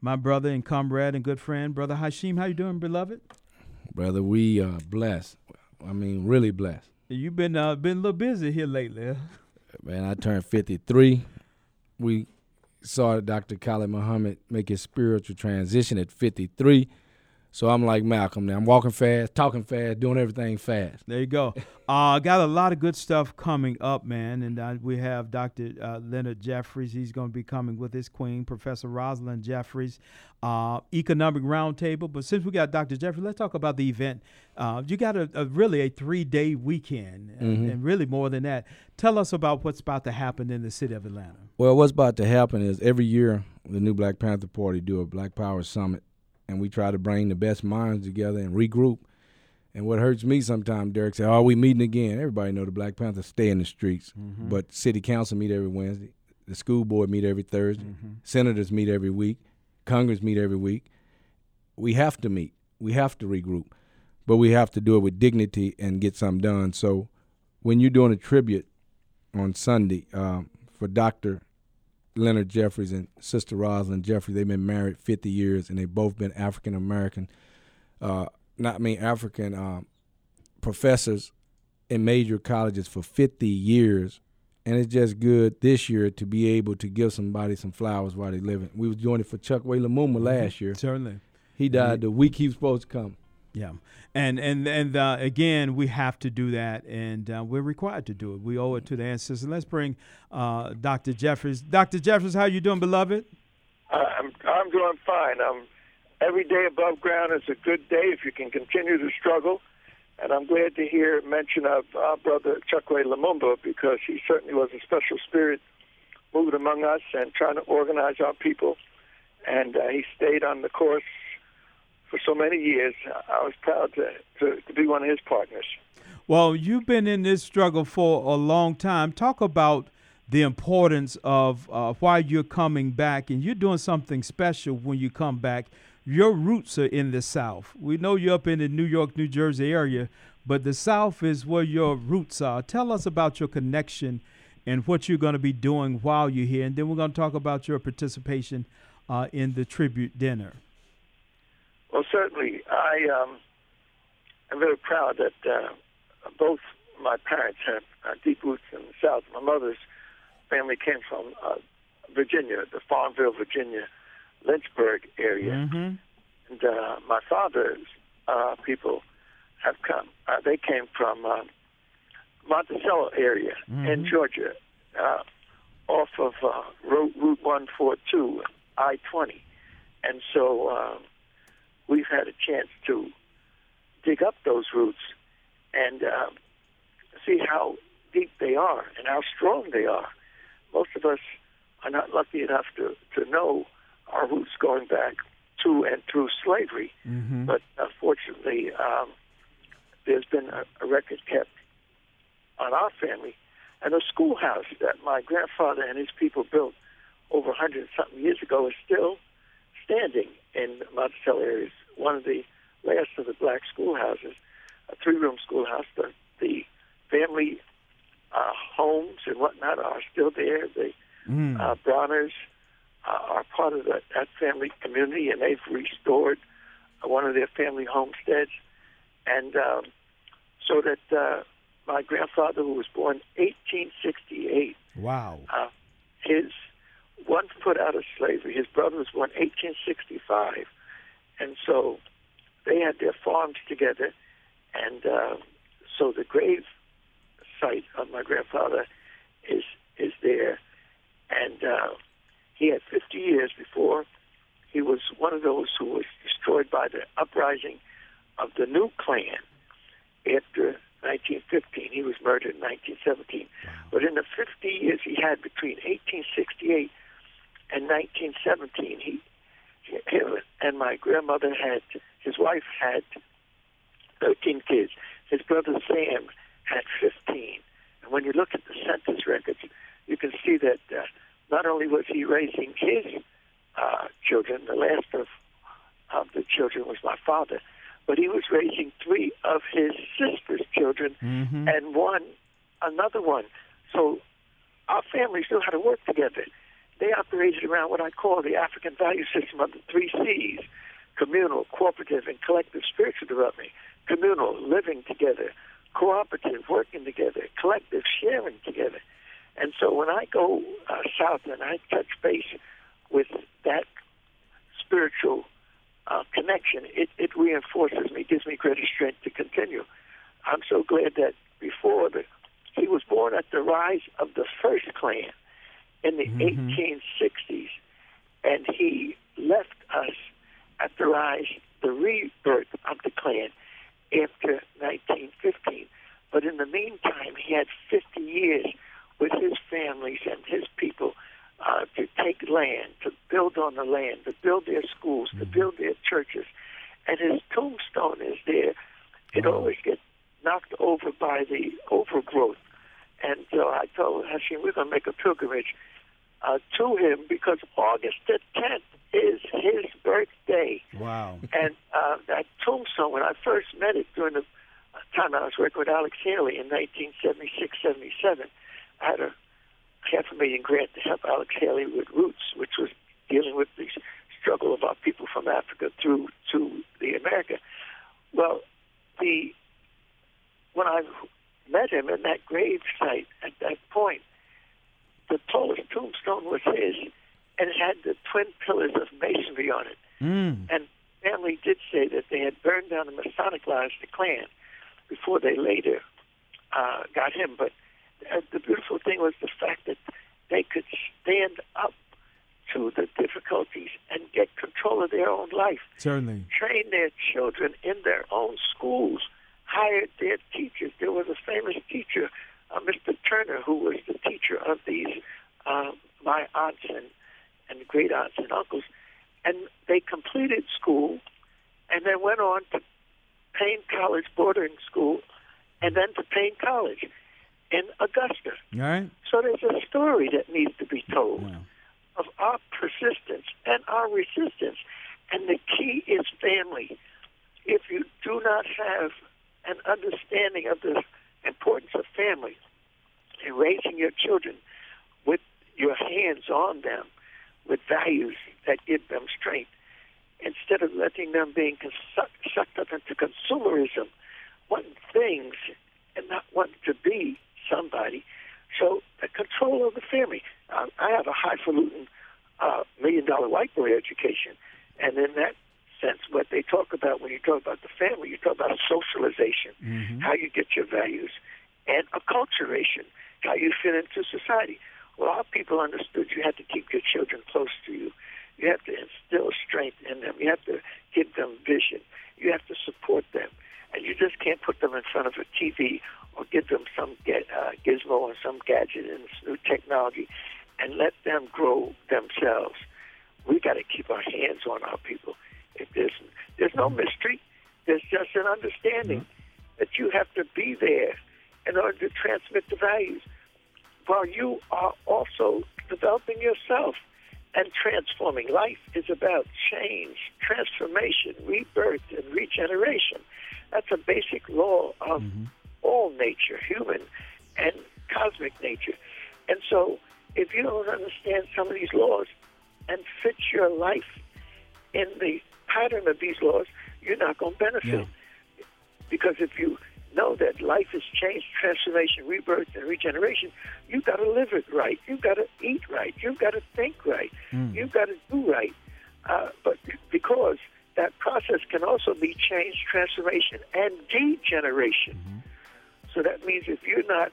my brother and comrade and good friend, Brother Hashim. How you doing, beloved? Brother, we are blessed. I mean, really blessed. You've been uh, been a little busy here lately. Man, I turned 53. We saw Dr. Khalid Muhammad make his spiritual transition at 53. So I'm like Malcolm now. I'm walking fast, talking fast, doing everything fast. There you go. Uh, got a lot of good stuff coming up, man. And uh, we have Dr. Uh, Leonard Jeffries. He's going to be coming with his queen, Professor Rosalind Jeffries, uh, Economic Roundtable. But since we got Dr. Jeffries, let's talk about the event. Uh, you got a, a, really a three day weekend, mm-hmm. and really more than that. Tell us about what's about to happen in the city of Atlanta. Well, what's about to happen is every year the new Black Panther Party do a Black Power Summit and we try to bring the best minds together and regroup. And what hurts me sometimes, Derrick said, "Oh, we meeting again." Everybody know the Black Panthers stay in the streets, mm-hmm. but City Council meet every Wednesday, the school board meet every Thursday, mm-hmm. senators meet every week, Congress meet every week. We have to meet. We have to regroup, but we have to do it with dignity and get something done. So, when you're doing a tribute on Sunday um, for Doctor Leonard Jeffries and Sister Rosalind Jeffries. They've been married 50 years, and they've both been African American, uh, not I mean African um, professors in major colleges for 50 years. And it's just good this year to be able to give somebody some flowers while they're living. We was doing it for Chokwe Lumumba mm-hmm. last year. Certainly. He died the week he was supposed to come. Yeah, and and and uh, again, we have to do that, and uh, we're required to do it. We owe it to the ancestors. Let's bring uh, Dr. Jeffries. Dr. Jeffries, how you doing, beloved? I'm I'm doing fine. Um, every day above ground is a good day if you can continue to struggle, and I'm glad to hear mention of our brother Chokwe Lumumba because he certainly was a special spirit moving among us and trying to organize our people, and uh, he stayed on the course for so many years. I was proud to, to, to be one of his partners. Well, you've been in this struggle for a long time. Talk about the importance of uh, why you're coming back, and you're doing something special when you come back. Your roots are in the South. We know you're up in the New York, New Jersey area, but the South is where your roots are. Tell us about your connection and what you're going to be doing while you're here, and then we're going to talk about your participation uh, in the tribute dinner. Well, certainly, I um, am very proud that uh, both my parents have uh, deep roots in the South. My mother's family came from uh, Virginia, the Farmville, Virginia, Lynchburg area, mm-hmm. and uh, my father's uh, people have come. Uh, they came from uh, Monticello area mm-hmm. in Georgia, uh, off of uh, Route, Route 142, I-20, and so. Uh, we've had a chance to dig up those roots and uh, see how deep they are and how strong they are. Most of us are not lucky enough to, to know our roots going back to and through slavery. Mm-hmm. But unfortunately, um, there's been a, a record kept on our family. And the schoolhouse that my grandfather and his people built over 100 something years ago is still standing in Monticello areas one of the last of the black schoolhouses, a three-room schoolhouse. The, the family uh, homes and whatnot are still there. The mm. uh, Browners uh, are part of the, that family community, and they've restored one of their family homesteads. And um, so that uh, my grandfather, who was born 1868, wow, uh, his one foot out of slavery. His brother was born 1865 and so they had their farms together, and uh, so the grave site of my grandfather is is there, and uh, he had 50 years before he was one of those who was destroyed by the uprising of the new Klan after 1915. He was murdered in 1917. But in the 50 years he had between 1868 and 1917, he him and my grandmother had, his wife had 13 kids. His brother Sam had 15. And when you look at the census records, you can see that uh, not only was he raising his uh, children, the last of, of the children was my father, but he was raising three of his sister's children mm-hmm. and one, another one. So our families knew how to work together. They operated around what I call the African value system of the three C's communal, cooperative, and collective spiritual development. Communal, living together, cooperative, working together, collective, sharing together. And so when I go uh, south and I touch base with that spiritual uh, connection, it, it reinforces me, gives me greater strength to continue. I'm so glad that before the he was born at the rise of the first Klan in the mm-hmm. 1860s, and he left us at the rise, the rebirth of the Klan after 1915. But in the meantime, he had 50 years with his families and his people uh, to take land, to build on the land, to build their schools, mm-hmm. to build their churches. And his tombstone is there. It oh. always gets knocked over by the overgrowth. And so I told Hashim, we're going to make a pilgrimage uh, to him because August the 10th is his birthday. Wow. And uh, that tombstone, when I first met it during the time I was working with Alex Haley in 1976 77, I had a half a million grant to help Alex Haley with Roots, which was dealing with the struggle of our people from Africa through to the America. Well, the when I met him in that grave site at that point, the tallest tombstone was his, and it had the twin pillars of masonry on it. Mm. And family did say that they had burned down the Masonic Lodge, the Klan, before they later uh, got him. But uh, the beautiful thing was the fact that they could stand up to the difficulties and get control of their own life. Certainly. Train their children in their own schools, hired their teachers. There was a famous teacher, uh, Mr. Turner, who was the teacher of these, uh, my aunts and, and great aunts and uncles. And they completed school and then went on to Paine College boarding school and then to Paine College in Augusta. All right. So there's a story that needs to be told of our persistence and our resistance. And the key is family. If you do not have an understanding of the importance of family and raising your children with your hands on them, with values that give them strength, instead of letting them being sucked, up into consumerism, wanting things and not wanting to be somebody. So the control of the family. Um, I have a highfalutin uh, million dollar white boy education, and in that sense, what they talk about when you talk about the family, you talk about socialization, Mhm. how you get your values, and acculturation, how you fit into society. Well, our people understood you had to keep your children close to you. You have to instill strength in them. You have to give them vision. You have to support them. And you just can't put them in front of a TV or give them some get, uh, gizmo or some gadget and new technology and let them grow themselves. We got to keep our hands on our people. There's there's no mystery, there's just an understanding mm-hmm. that you have to be there in order to transmit the values, while you are also developing yourself and transforming. Life is about change, transformation, rebirth, and regeneration. That's a basic law of mm-hmm. all nature, human and cosmic nature. And so, if you don't understand some of these laws and fit your life in the pattern of these laws, you're not going to benefit. Because if you know that life is change, transformation, rebirth, and regeneration, you've got to live it right. You've got to eat right. You've got to think right. Hmm. You've got to do right. Uh, but because that process can also be change, transformation, and degeneration. Mm-hmm. So that means if you're not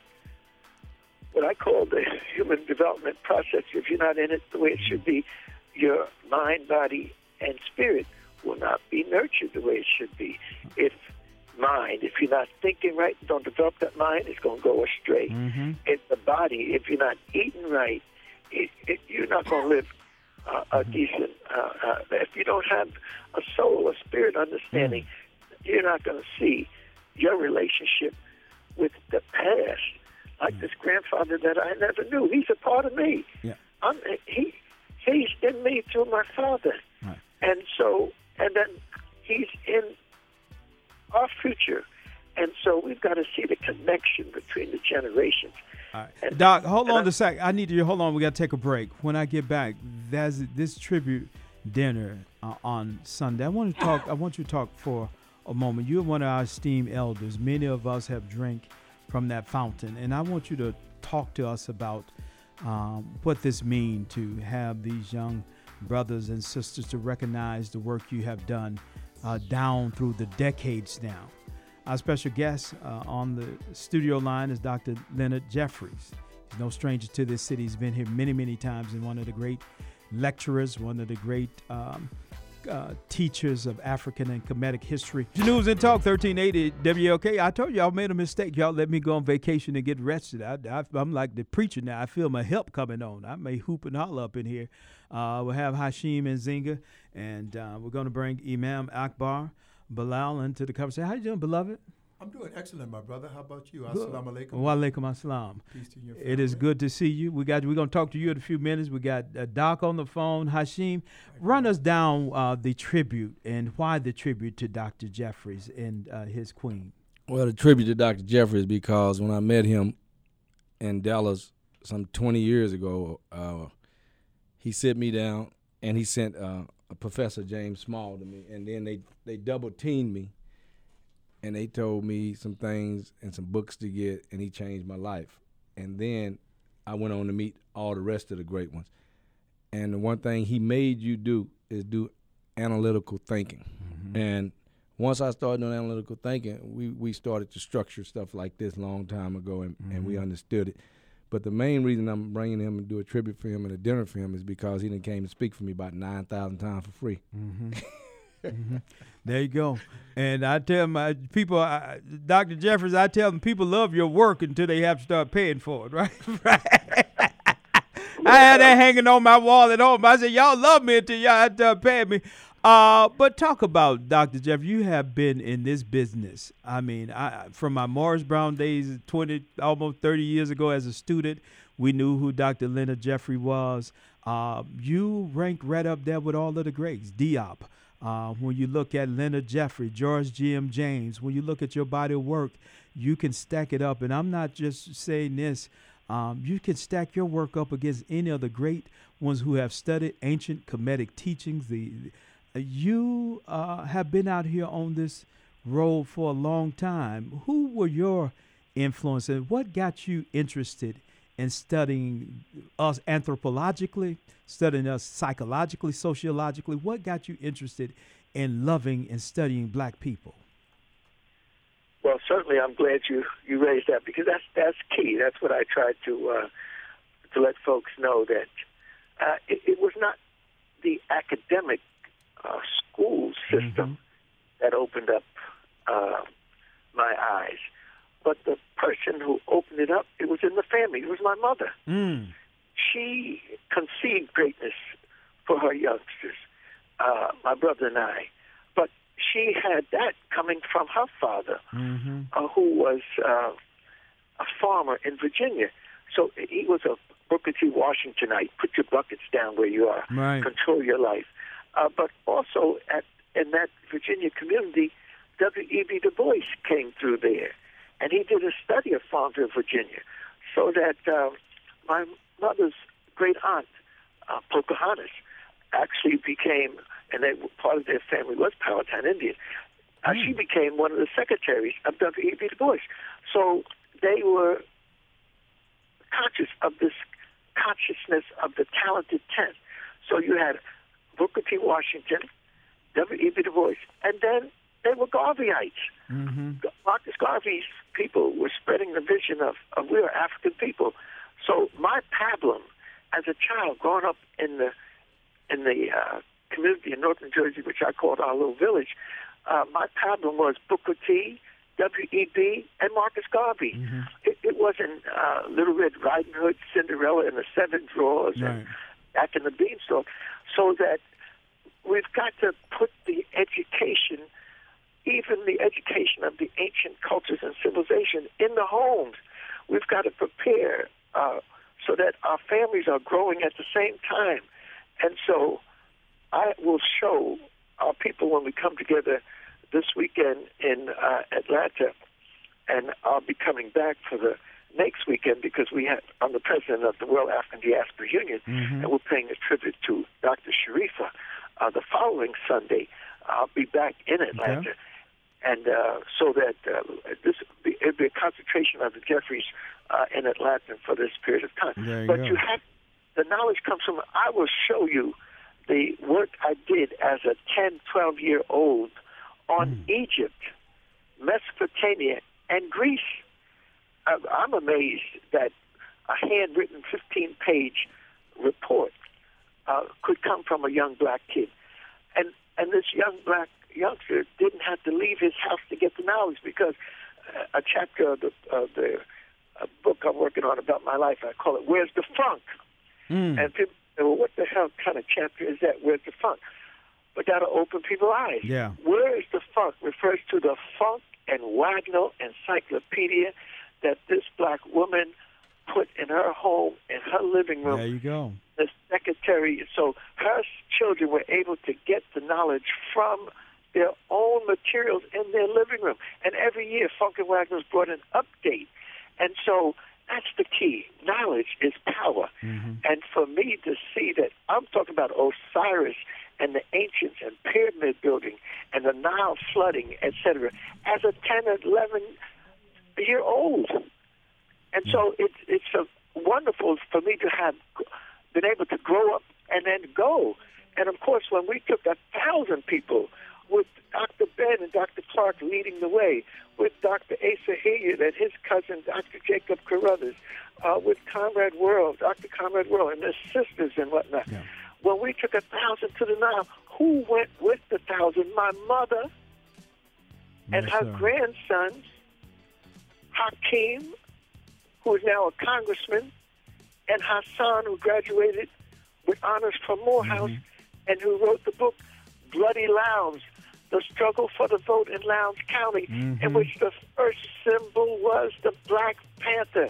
what I call the human development process, if you're not in it the way it should mm-hmm. be, your mind, body, and spirit will not be nurtured the way it should be. If mind, if you're not thinking right, don't develop that mind, it's going to go astray. Mm-hmm. If the body, if you're not eating right, it, it, you're not going to live uh, a decent. Uh, uh, if you don't have a soul, a spirit understanding, you're not going to see your relationship with the past. Like this grandfather that I never knew, he's a part of me. Yeah. I'm, he he's in me through my father, Right. and so and then he's in our future, and so we've got to see the connection between the generations. Right. Doc, hold on a sec. I need you. Hold on. We got to take a break. When I get back, there's this tribute dinner uh, on Sunday. I want to talk. I want you to talk for a moment. You're one of our esteemed elders. Many of us have drank from that fountain, and I want you to talk to us about um, what this means to have these young brothers and sisters to recognize the work you have done uh, down through the decades now. Our special guest uh, on the studio line is Dr. Leonard Jeffries. He's no stranger to this city. He's been here many, many times and one of the great lecturers, one of the great um, uh, teachers of African and Kemetic history. News and Talk 1380 WLK. I told y'all made a mistake. Y'all let me go on vacation and get rested. I, am like the preacher now. I feel my help coming on. I may hoop and holler up in here. Uh, we'll have Hashim Nzingha, and uh, we're going to bring Imam Akbar Bilal into the conversation. How you doing, beloved? I'm doing excellent, my brother. How about you? Assalamu alaikum. Wa alaikum assalam. Peace to your family. It is good to see you. We got we're going to talk to you in a few minutes. We got uh, Doc on the phone. Hashim, run us down uh, the tribute and why the tribute to Dr. Jeffries and uh, his queen. Well, the tribute to Dr. Jeffries because when I met him in Dallas some 20 years ago, uh, he sit me down and he sent uh, Professor James Small to me, and then they they double teamed me and they told me some things and some books to get, and he changed my life. And then I went on to meet all the rest of the great ones. And the one thing he made you do is do analytical thinking. Mm-hmm. And once I started doing analytical thinking, we, we started to structure stuff like this long time ago, and, mm-hmm. and we mm-hmm. understood it. But the main reason I'm bringing him and do a tribute for him and a dinner for him is because he didn't came to speak for me about nine thousand times for free. Mm-hmm. mm-hmm. There you go. And I tell my people, I, Dr. Jeffries, I tell them people love your work until they have to start paying for it, right? right. I had that hanging on my wall at home. I said, y'all love me until y'all have to paying me. Uh, but talk about Dr. Jeff. You have been in this business. I mean, I, from my Morris Brown days, twenty almost thirty years ago, as a student, we knew who Dr. Leonard Jeffrey was. Uh, you rank right up there with all of the greats. Diop, uh, when you look at Leonard Jeffrey, George G.M. James, when you look at your body of work, you can stack it up. And I'm not just saying this, um, you can stack your work up against any of the great ones who have studied ancient Kemetic teachings. The, you uh, have been out here on this road for a long time. Who were your influences? What got you interested in studying us anthropologically, studying us psychologically, sociologically? What got you interested in loving and studying black people? Well, certainly, I'm glad you you raised that because that's that's key. That's what I tried to uh, to let folks know that uh, it, it, was not the academic uh, school system mm-hmm. that opened up uh, my eyes but the person who opened it up, it was in the family. It was my mother. Mm. She conceived greatness for her youngsters, uh, my brother and I. But she had that coming from her father, mm-hmm. uh, who was uh, a farmer in Virginia. So he was a Booker T. Washingtonite. Put your buckets down where you are. Right. Control your life. Uh, but also at in that Virginia community, W.E.B. Du Bois came through there and he did a study of Farmville, Virginia, so that uh, my mother's great aunt, uh, Pocahontas, actually became, and they, part of their family was Powhatan Indian. Uh, mm. She hmm. became one of the secretaries of W.E.B. Du Bois. So they were conscious of this consciousness of the talented ten. So you had Booker T. Washington, W.E.B. Du Bois, and then they were Garveyites. Mm-hmm. Marcus Garvey's people were spreading the vision of, of we are African people. So my problem as a child growing up in the in the uh, community in northern Jersey, which I called our little village, uh, my problem was Booker T, W.E.B., and Marcus Garvey. Mm-hmm. It, it wasn't uh, Little Red Riding Hood, Cinderella, and the Seven Drawers, right. and Jack in the Beanstalk. So that we've got to put the education – even the education of the ancient cultures and civilization in the homes. We've got to prepare uh, so that our families are growing at the same time. And so I will show our people when we come together this weekend in uh, Atlanta, and I'll be coming back for the next weekend because we have I'm the president of the World African Diaspora Union, Mhm. and we're paying a tribute to Dr. Sharifa. Uh, the following Sunday, I'll be back in Atlanta, and uh, so that uh, this it'll be a concentration of the Jeffries uh, in Atlanta for this period of time. You but go. you have the knowledge comes from. I will show you the work I did as a 10, 12 year old on Hmm. Egypt, Mesopotamia, and Greece. I- I'm amazed that a handwritten 15 page report uh, could come from a young black kid. And, and this young black youngster didn't have to leave his house to get the knowledge because uh, a chapter of the, of the uh, book I'm working on about my life, I call it Where's the Funk? Mm. And people say, well, what the hell kind of chapter is that? Where's the funk? But that'll open people's eyes. Yeah. Where is the funk refers to the Funk and Wagnalls encyclopedia that this black woman put in her home, in her living room. There you go. The secretary, so her children were able to get the knowledge from their own materials in their living room. And every year, Funk and Wagnalls brought an update. And so that's the key. Knowledge is power. Mm-hmm. And for me to see that, I'm talking about Osiris and the ancients and pyramid building and the Nile flooding, etc., as a 10 or 11 year old. And so it's it's a wonderful for me to have been able to grow up and then go. And of course, when we took a thousand people with Dr. Ben and Dr. Clarke leading the way, with Dr. Asa Hilliard and his cousin Dr. Jacob Carruthers, uh, with Conrad Worrill, Dr. Conrad Worrill, and their sisters and whatnot. Yeah. When we took a thousand to the Nile, who went with the thousand? My mother and Yes, her sir. grandsons, Hakeem, who is now a congressman, and Hasan, who graduated with honors from Morehouse, Mm-hmm. and who wrote the book Bloody Lowndes, The Struggle for the Vote in Lowndes County, Mm-hmm. in which the first symbol was the Black Panther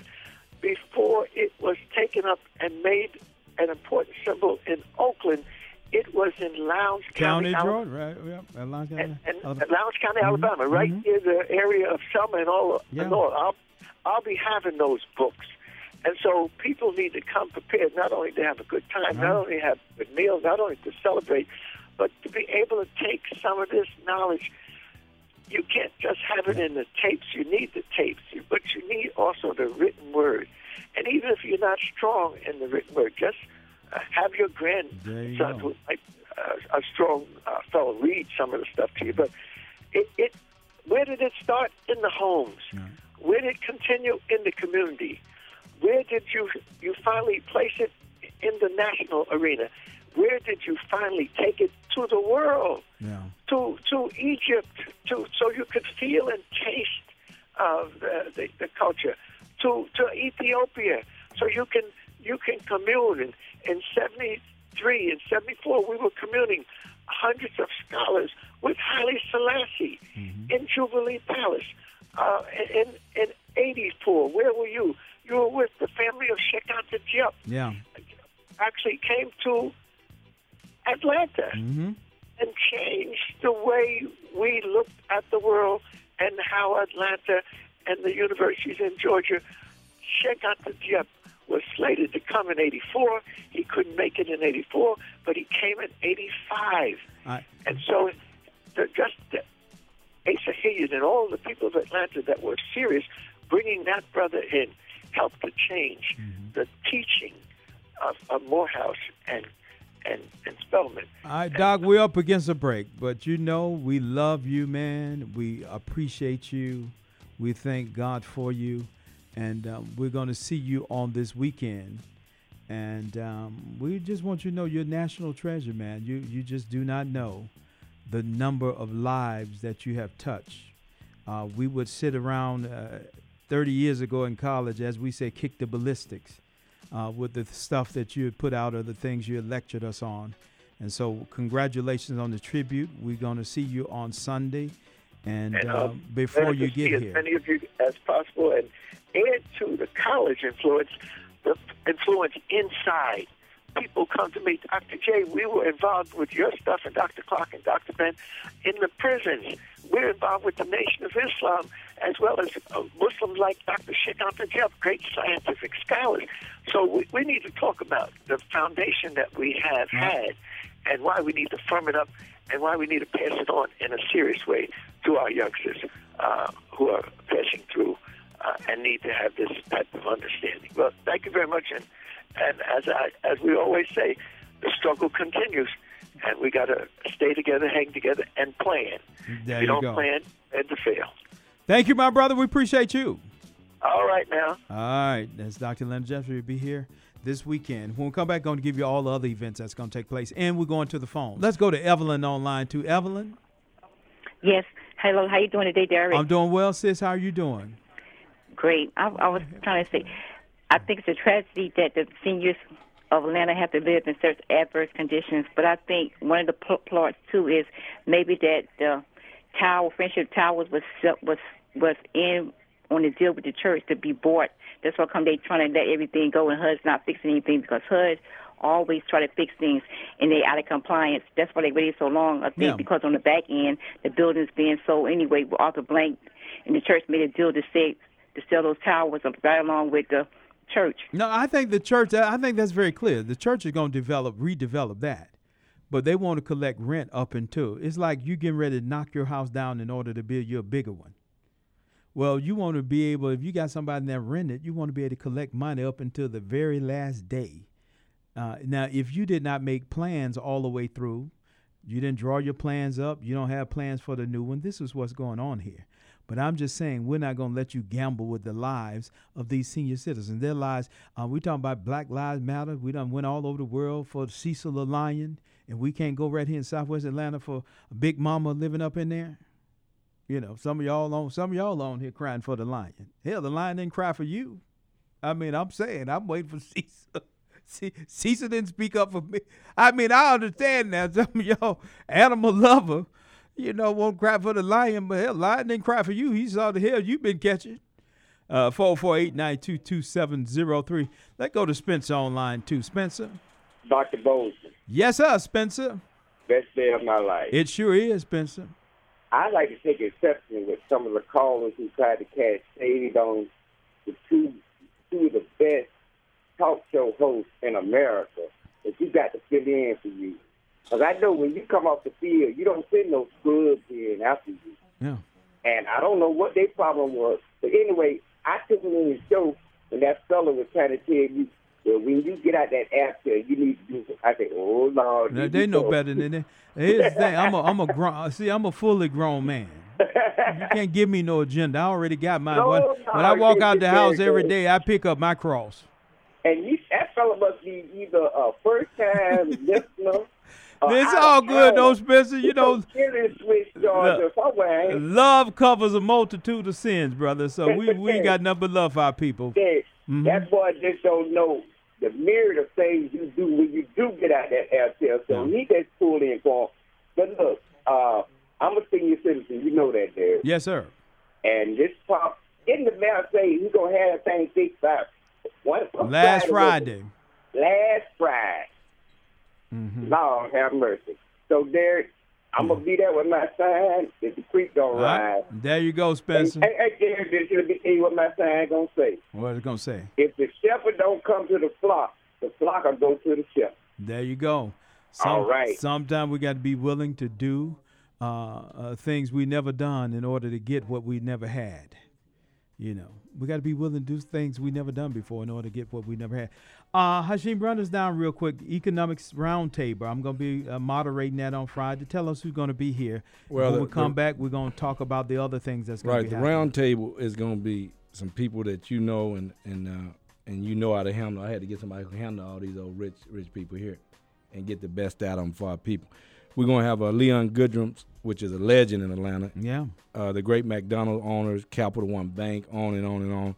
before it was taken up and made an important symbol in Oakland. It was in Lowndes County, County, Georgia, right? Yeah, Atlanta County. and, and Alabama. Lowndes County, Alabama, right near the area of Selma and all Yeah. and all. I'll I'll be having those books, and so people need to come prepared not only to have a good time, not Uh-huh. only have good meals, not only to celebrate, but to be able to take some of this knowledge. You can't just have it in the tapes. You need the tapes, but you need also the written word. And even if you're not strong in the written word, just have your There you grandson, go. who might uh, a strong uh, fellow, read some of the stuff to you. But it, it, where did it start? In the homes. Where did it continue? In the community. Where did you you finally place it in the national arena? Where did you finally take it to the world? Yeah. to to Egypt, to so you could feel and taste of the, the, the culture, to to Ethiopia, so you can you can commune. In, in '73 and '74, we were communing hundreds of scholars with Haile Selassie in Jubilee Palace. Uh, in in '84, where were you? You were with the family of Cheikh Anta Diop. Yeah. Actually, came to Atlanta Mm-hmm. and changed the way we looked at the world and how Atlanta and the universities in Georgia. Cheikh Anta Diop was slated to come in 84. He couldn't make it in 84, but he came in 85. I, And so just Asa Hilliard and all the people of Atlanta that were serious, bringing that brother in, helped to change mm-hmm. the teaching of, of Morehouse and, and, and Spelman. All right, Doc, we're up against a break, but you know we love you, man. We appreciate you. We thank God for you, and um, we're going to see you on this weekend. And um, we just want you to know you're a national treasure, man. You you just do not know the number of lives that you have touched. Uh, we would sit around uh, 30 years ago in college, as we say, kick the ballistics uh, with the stuff that you had put out or the things you had lectured us on. And so, congratulations on the tribute. We're going to see you on Sunday. And, And, um, um, before you get as here, many of you as possible, and add to the college influence, the influence inside. People come to me, Dr. J. We were involved with your stuff, and Dr. Clarke and Dr. Ben in the prisons. We're involved with the Nation of Islam as well as uh, Muslims like Dr. Cheikh Anta great scientific scholars. So we, we need to talk about the foundation that we have had and why we need to firm it up and why we need to pass it on in a serious way to our youngsters uh, who are passing through uh, and need to have this type of understanding. Well, thank you very much. And, and as, I, as we always say, the struggle continues and we got to stay together, hang together, and plan. There if you, don't go. plan, and to fail. Thank you, my brother. We appreciate you. All right, now. All right, that's Dr. Leonard Jeffrey will be here this weekend. When we come back, going to give you all the other events that's going to take place, and we're going to the phone. Let's go to Evelyn online too. Evelyn, Yes. Hello. How you doing today, Derrick? I'm doing well, sis. How are you doing? Great. I, I was mm-hmm. trying to say, I think it's a tragedy that the seniors of Atlanta have to live in such adverse conditions. But I think one of the pl- plots too is maybe that the tower, Friendship Towers, was was was in on the deal with the church to be bought. That's why come they trying to let everything go, and HUD's not fixing anything because HUD always try to fix things and they out of compliance. That's why they waited so long. I think Yeah. because on the back end, the building's being sold anyway. With Arthur Blank and the church made a deal to say to sell those towers right along with the church. No, I think the church. I think that's very clear. The church is going to develop, redevelop that, but they want to collect rent up until it's like you getting ready to knock your house down in order to build your bigger one. Well, you want to be able, if you got somebody that rented, you want to be able to collect money up until the very last day. Uh, now, if you did not make plans all the way through, you didn't draw your plans up, you don't have plans for the new one. This is what's going on here. But I'm just saying, we're not going to let you gamble with the lives of these senior citizens. Their lives, uh, we talking about Black Lives Matter. We done went all over the world for Cecil the Lion, and we can't go right here in Southwest Atlanta for a Big Mama living up in there. You know, some of y'all on some of y'all on here crying for the lion. Hell, the lion didn't cry for you. I mean, I'm saying I'm waiting for Cecil. Cecil didn't speak up for me. I mean, I understand now. Some of y'all animal lover, you know, won't cry for the lion, but hell, lion didn't cry for you. He saw the hell you've been catching. Uh, four four eight nine two two seven zero three. Let's go to Spencer online too. Spencer. Dr. Boazman, Yes, sir, Spencer. best day of my life. It sure is, Spencer. I like to take exception with some of the callers who tried to cast shade on the two two of the best talk show hosts in America that you got to fill in for you. Because I know when you come off the field, you don't send no scrubs in after you. Yeah. And I don't know what their problem was. But anyway, I took him in the show when that fella was trying to tell you, well, when you get out that after, uh, you need to do something. I said, oh, Lord. Now, they know better than that. Here's the thing. I'm a, I'm a grown. Uh, see, I'm a fully grown man. You can't give me no agenda. I already got mine. No, when, no, when I walk out the house every day, I pick up my cross. And you, that fella must be either a first time listener. Or It's of all good, though. Spencer. You know, from Georgia, Look. love covers a multitude of sins, brother. So we we ain't got nothing but love for our people. Mhm. That boy just don't know the myriad of things you do when you do get out that airtail. So Yeah. he just pulled in for. But look, uh, I'm a senior citizen. You know that, there. Yes, sir. And this pop in the mail say he's gonna have things fixed by one Last Friday. Friday. Last Friday. Mhm. Lord have mercy. So there, I'm gonna be there with my sign. If the creek don't right. rise. There you go, Spencer. hey, hey, Derrick, this tell you what my sign gonna say. What is it gonna say? If the shepherd don't come to the flock, the flock will go to the shepherd. There you go. Some, All right. Sometimes we got to be willing to do uh, uh, things we never done in order to get what we never had. You know, we got to be willing to do things we never done before in order to get what we never had. Uh, Hashim, run us down real quick. Economics Roundtable. I'm going to be uh, moderating that on Friday. Tell us who's going to be here. Well, when the- we come the- back, we're going to talk about the other things that's going Right. to be The roundtable is going to be some people that you know and and uh, and you know how to handle. I had to get somebody who can handle all these old rich rich people here and get the best out of them for our people. We're going to have uh, Leon Goodrums, which is a legend in Atlanta. Yeah. uh, the great McDonald owners, Capital One Bank, on and on and on.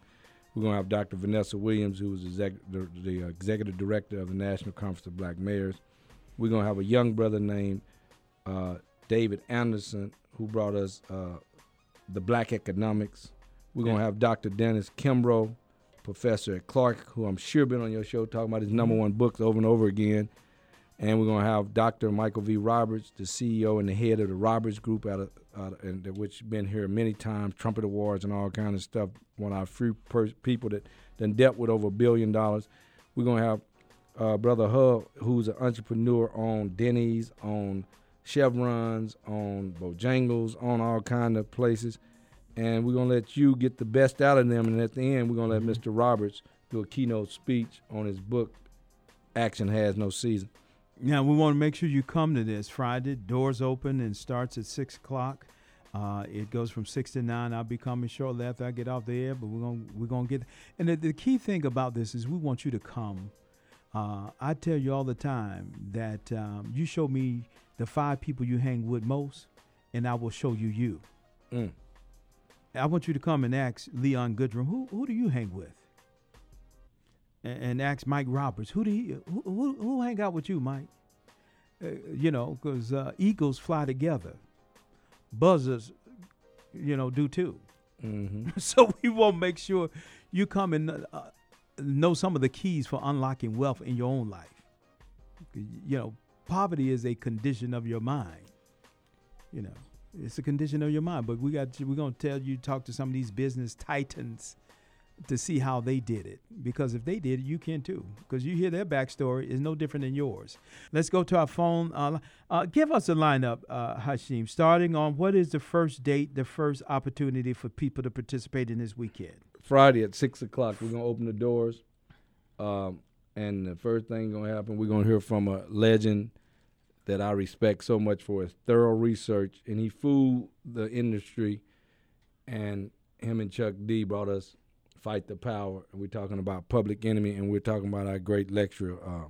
We're going to have Dr. Vanessa Williams, who is exec- the, the executive director of the National Conference of Black Mayors. We're going to have a young brother named uh, David Anderson, who brought us uh, the Black Economics. We're going to have Dr. Dennis Kimbro, professor at Clark, who I'm sure been on your show talking about his number one books over and over again. and we're gonna have Dr. Michael V. Roberts, the CEO and the head of the Roberts Group, out of, of and which been here many times, trumpet awards and all kind of stuff. One of our few per- people that done dealt with over a billion dollars. We're gonna have uh, brother Hub, who's an entrepreneur on Denny's, on Chevrons, on Bojangles, on all kind of places, and we're gonna let you get the best out of them. And at the end, we're gonna let Mr. Roberts do a keynote speech on his book, Action Has No Season. Now we want to make sure you come to this Friday. Doors open and starts at six o'clock. Uh, it goes from six to nine. I'll be coming shortly after I get off the air, but we're gonna we're gonna get. And the, the key thing about this is we want you to come. Uh, I tell you all the time that um, you show me the five people you hang with most, and I will show you you. Mm. I want you to come and ask Leon Goodrum, who who do you hang with? And, and ask Mike Roberts, who do you who, who, who hang out with you, Mike? Uh, you know, because uh, eagles fly together, buzzers, you know, do too. Mm-hmm. so we want to make sure you come and uh, know some of the keys for unlocking wealth in your own life. You know, poverty is a condition of your mind. You know, it's a condition of your mind. But we got we're gonna tell you talk to some of these business titans to see how they did it. Because if they did it, you can too. Because you hear their backstory is no different than yours. Let's go to our phone. Uh, uh, give us a lineup, uh, Hashim. Starting on what is the first date, the first opportunity for people to participate in this weekend. Friday at six o'clock, we're gonna open the doors, um, and the first thing gonna happen, we're gonna hear from a legend that I respect so much for his thorough research, and he fooled the industry. And him and Chuck D brought us "Fight the Power," and we're talking about Public Enemy, and we're talking about our great lecturer, uh,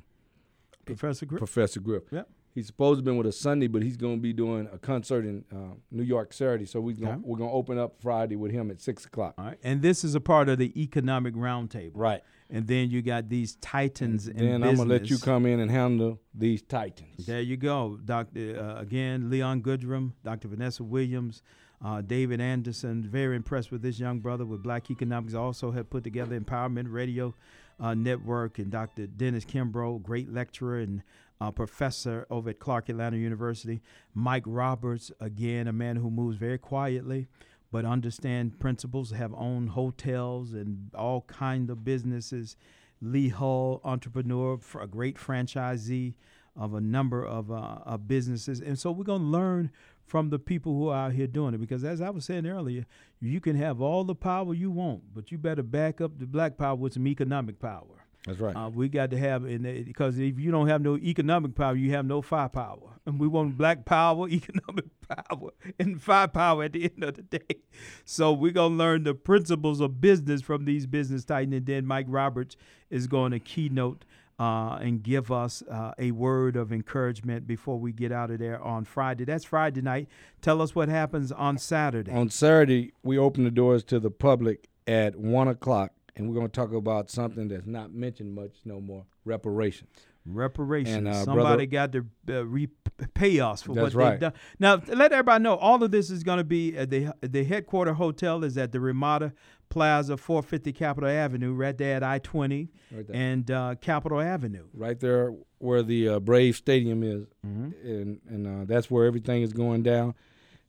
Professor Griff. Professor Griff. Yep. He's supposed to been with us Sunday, but he's going to be doing a concert in uh, New York Saturday. So we gonna, Okay. we're going to open up Friday with him at six o'clock. All right. And this is a part of the economic roundtable. Right. And then you got these titans in Then I'm gonna let you come in and handle these titans. There you go, Doctor. Uh, again, Leon Goodrum, Dr. Vanessa Williams, uh, David Anderson. Very impressed with this young brother with Black Economics. Also have put together Empowerment Radio uh, Network, and Dr. Dennis Kimbro, great lecturer and uh, professor over at Clark Atlanta University. Mike Roberts, again, a man who moves very quietly. But understand principles, have owned hotels and all kind of businesses. Lee Hull, entrepreneur, a great franchisee of a number of, uh, of businesses. And so we're going to learn from the people who are out here doing it. Because as I was saying earlier, you can have all the power you want, but you better back up the black power with some economic power. That's right. Uh, we got to have in the, because if you don't have no economic power, you have no firepower, and we want black power, economic power, and firepower at the end of the day. So we're gonna learn the principles of business from these business titans, and then Mike Roberts is going to keynote uh, and give us uh, a word of encouragement before we get out of there on Friday. That's Friday night. Tell us what happens on Saturday. On Saturday, we open the doors to the public at one o'clock, and we're gonna talk about something that's not mentioned much no more: reparations. Reparations. And, uh, Somebody brother- got to uh, repay us for what right. they've done. Now, let everybody know all of this is going to be at the the headquarter hotel is at the Ramada Plaza, 450 Capitol Avenue, right there at I 20 Right and uh, Capitol Avenue. right there where the uh, Brave Stadium is, Mm-hmm. and and uh, that's where everything is going down.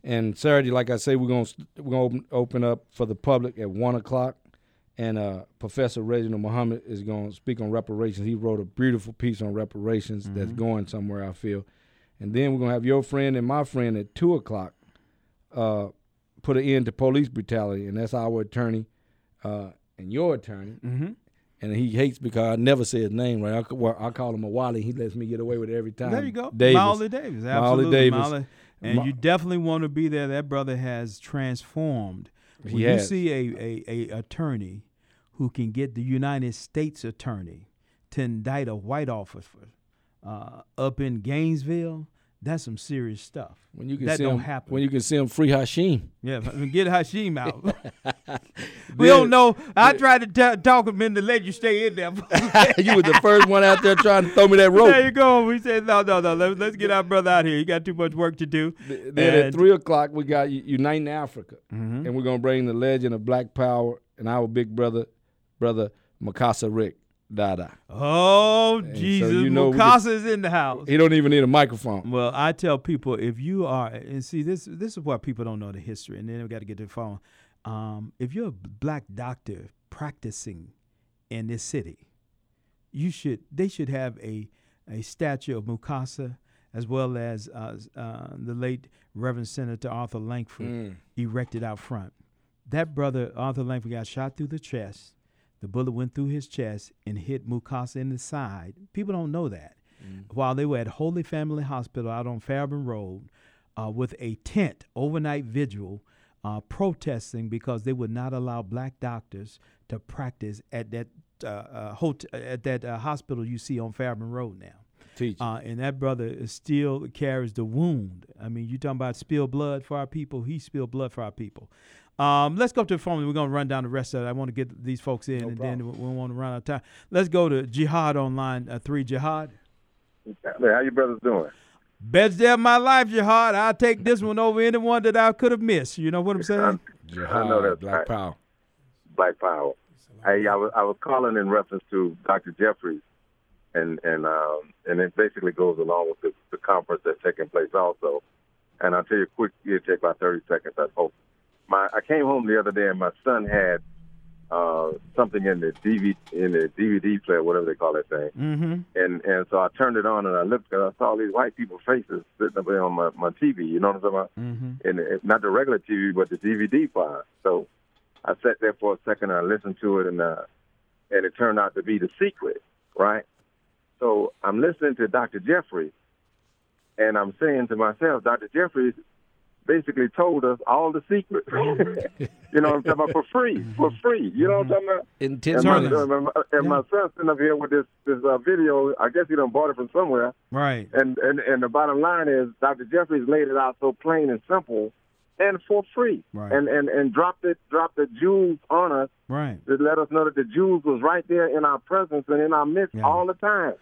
And Saturday, like I say, we're gonna we're gonna open, open up for the public at one o'clock, and uh, Professor Reginald Muhammad is gonna speak on reparations. He wrote a beautiful piece on reparations that's going somewhere. I feel, and then we're gonna have your friend and my friend at two o'clock, uh, put an end to police brutality, and that's our attorney, uh, and your attorney, Mm-hmm. and he hates because I never say his name right. I, well, I call him a Wally. He lets me get away with it every time. There you go. Davis. Mawuli Davis. Absolutely. Davis. And you definitely want to be there. That brother has transformed. When He you has. see a, a, a attorney who can get the United States attorney to indict a white officer uh, up in Gainesville, that's some serious stuff. When you can that see don't him, happen. When you can see him free Hashim. Yeah, get Hashim out. we don't know. I tried to t- talk him into let you stay in there. you were the first one out there trying to throw me that rope. there you go. We said no, no, no. Let, let's get our brother out here. He got too much work to do. Then at three o'clock, we got Uniting Africa, Mhm. and we're gonna bring the legend of Black Power and our big brother, brother Mukasa Rick. Dada. Oh, And so Jesus. you know Mukasa is in the house. He don't even need a microphone. Well, I tell people if you are, and see this this is why people don't know the history, and then we got to get to the phone. Um, if you're a black doctor practicing in this city, you should they should have a a statue of Mukasa as well as uh, uh, the late Reverend Senator Arthur Langford Mm. erected out front. That brother Arthur Langford got shot through the chest. The bullet went through his chest and hit Mukasa in the side. People don't know that. While they were at Holy Family Hospital out on Fairburn Road uh, with a tent overnight vigil uh, protesting because they would not allow black doctors to practice at that uh, uh, hot- at that uh, hospital you see on Fairburn Road now. Teach. Uh, and that brother still carries the wound. I mean, you're talking about spill blood for our people? He spilled blood for our people. Um, let's go to the phone. We're gonna run down the rest of it. I want to get these folks in, No and then we, problem. we want to run out of time. Let's go to Jihad Online uh, three. Jihad, Man, how you brothers doing? best day of my life, Jihad. I'll take this one over any one that I could have missed. You know what I'm saying? Jihad, know that's Black right. Power. Black Power. Hey, I was I was calling in reference to Dr. Jeffries, and and um, and it basically goes along with the, the conference that's taking place also. And I'll tell you quick. It'll take about thirty seconds. I hope. My I came home the other day and my son had uh, something in the DVD in the DVD player, whatever they call that thing. Mm-hmm. And and so I turned it on and I looked and I saw these white people's faces sitting up there on my, my TV. You know what I'm talking about? Mm-hmm. and it, not the regular TV, but the DVD file. So I sat there for a second and I listened to it, and uh, and it turned out to be the secret, right? So I'm listening to Dr. Jeffrey, and I'm saying to myself, Dr. Jeffrey basically told us all the secrets. you know what I'm talking about? For free, for free. You know what I'm talking about? Intense And my, money. and my, and my son's sitting up here with this this uh, video. I guess he done bought it from somewhere. Right. And, and and the bottom line is Dr. Jeffries laid it out so plain and simple and for free. Right. And and and dropped it dropped the jewels on us Right. to let us know that the jewels was right there in our presence and in our midst Yeah. all the time.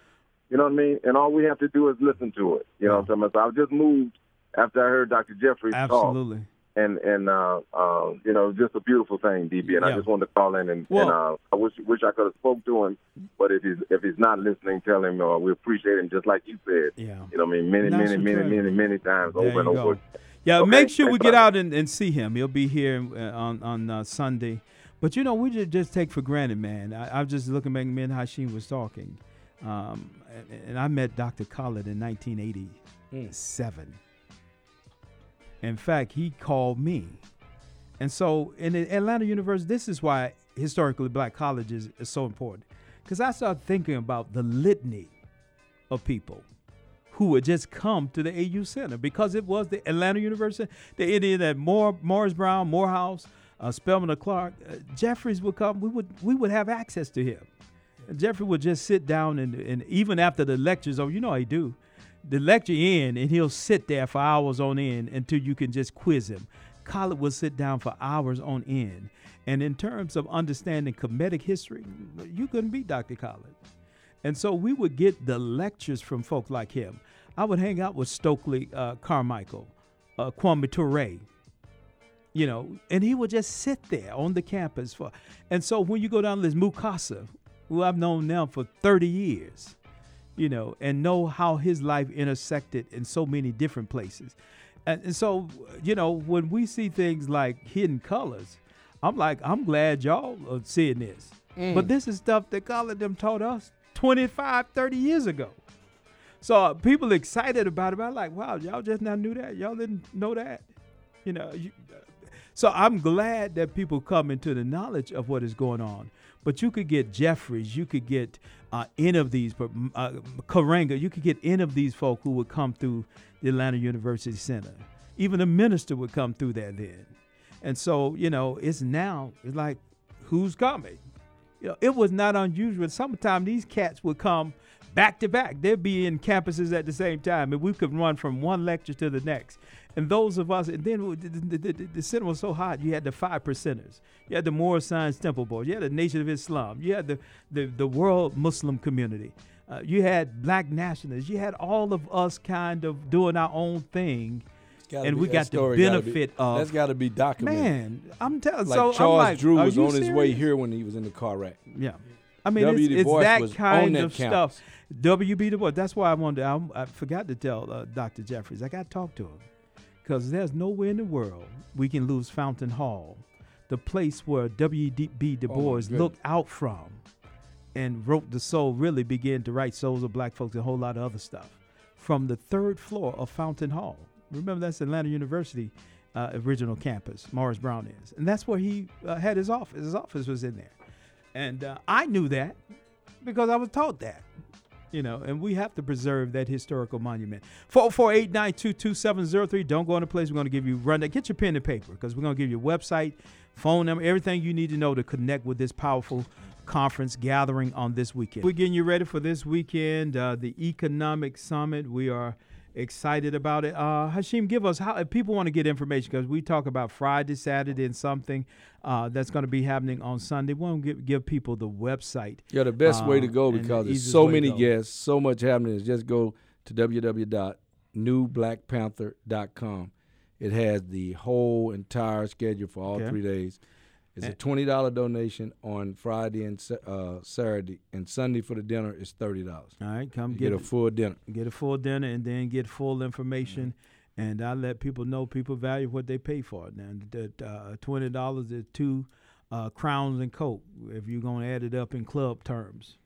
You know what I mean? And all we have to do is listen to it. You know what I'm saying? So I was just moved after I heard Dr. Jeffries talk. Absolutely. And and uh, uh, you know, just a beautiful thing, DB. And I just wanted to call in and, Well- and uh, I wish wish I could have spoke to him, but if he's if he's not listening, tell him uh, we appreciate him just like you said. Yeah. You know, what I mean, many, Nice many, and many, many, many times There over and you over. go. Yeah, Okay, make sure we get out and, and see him. He'll be here uh, on on uh, Sunday. But you know, we just, just take for granted, man. I, I was just looking back, man, how she was talking. Um, and, and I met Dr. Collett in 1987. In fact, he called me. And so in the Atlanta University, this is why historically black colleges is so important. Because I started thinking about the litany of people who would just come to the AU Center because it was the Atlanta University, the idea that Moore, Morris Brown, Morehouse, uh, Spelman or Clark, uh, Jeffries would come. We would we would have access to him. Jeffrey would just sit down and, and even after the lectures, oh, you know I do, the lecture in, and he'll sit there for hours on end until you can just quiz him. Collett would sit down for hours on end. And in terms of understanding Kemetic history, you couldn't beat Dr. Collett. And so we would get the lectures from folk like him. I would hang out with Stokely uh, Carmichael, uh, Kwame Ture, you know, and he would just sit there on the campus for. And so when you go down to this Mukasa, who I've known now for 30 years, you know, and know how his life intersected in so many different places. And, and so, you know, when we see things like Hidden Colors, I'm like, I'm glad y'all are seeing this. But this is stuff that College them taught us 25, 30 years ago. So uh, people excited about it. But I'm like, wow, y'all just now knew that. Y'all didn't know that. You know, you, so I'm glad that people come into the knowledge of what is going on. But you could get Jeffries, you could get uh, any of these, but uh, Karenga, you could get any of these folk who would come through the Atlanta University Center. Even a minister would come through there then. And so, you know, it's now, it's like, who's coming? You know, it was not unusual. Sometimes these cats would come back to back. They'd be in campuses at the same time, and we could run from one lecture to the next. And those of us, and then the, the, the, the center was so hot, you had the five percenters. You had the Moorish Science Temple Board. You had the Nation of Islam. You had the, the, the world Muslim community. Uh, you had black nationalists. You had all of us kind of doing our own thing. And be- we got the gotta be- benefit of- That's got to be documented. Man, I'm telling like so Charles like, Drew was on his way here when he was in the car wreck. Yeah. I mean, W. it's, it's that kind that of campus. stuff. W.B. Du Bois. That's why I wanted. I, I forgot to tell uh, Dr. Jeffries. I got to talk to him because there's nowhere in the world we can lose Fountain Hall, the place where W.B. Du Oh, Bois goodness. looked out from and wrote the soul. Really began to write souls of black folks and a whole lot of other stuff from the third floor of Fountain Hall. Remember, that's Atlanta University uh, original campus. Morris Brown is, and that's where he uh, had his office. His office was in there, and uh, I knew that because I was taught that. You know, and we have to preserve that historical monument. 448-922-2703. Don't go in a place. We're going to give you run that. Get your pen and paper because we're going to give you website, phone number, everything you need to know to connect with this powerful conference gathering on this weekend. We're getting you ready for this weekend, uh, the Economic Summit. We are excited about it. Uh, Hashim, give us how if people want to get information because we talk about Friday, Saturday, and something uh, that's going to be happening on Sunday. We want to give, give people the website. Yeah, the best way to Um, go and the because there's so many guests, so much happening. Is just go to www.newblackpanther.com. It has the whole entire schedule for all Okay. three days. It's a twenty dollar donation on Friday and uh, Saturday, and Sunday for the dinner is thirty dollars. All right, come get, get a full dinner. get a full dinner and then get full information. And I let people know people value what they pay for. Now, that uh, twenty dollars is two uh, crowns and coke if you're gonna add it up in club terms.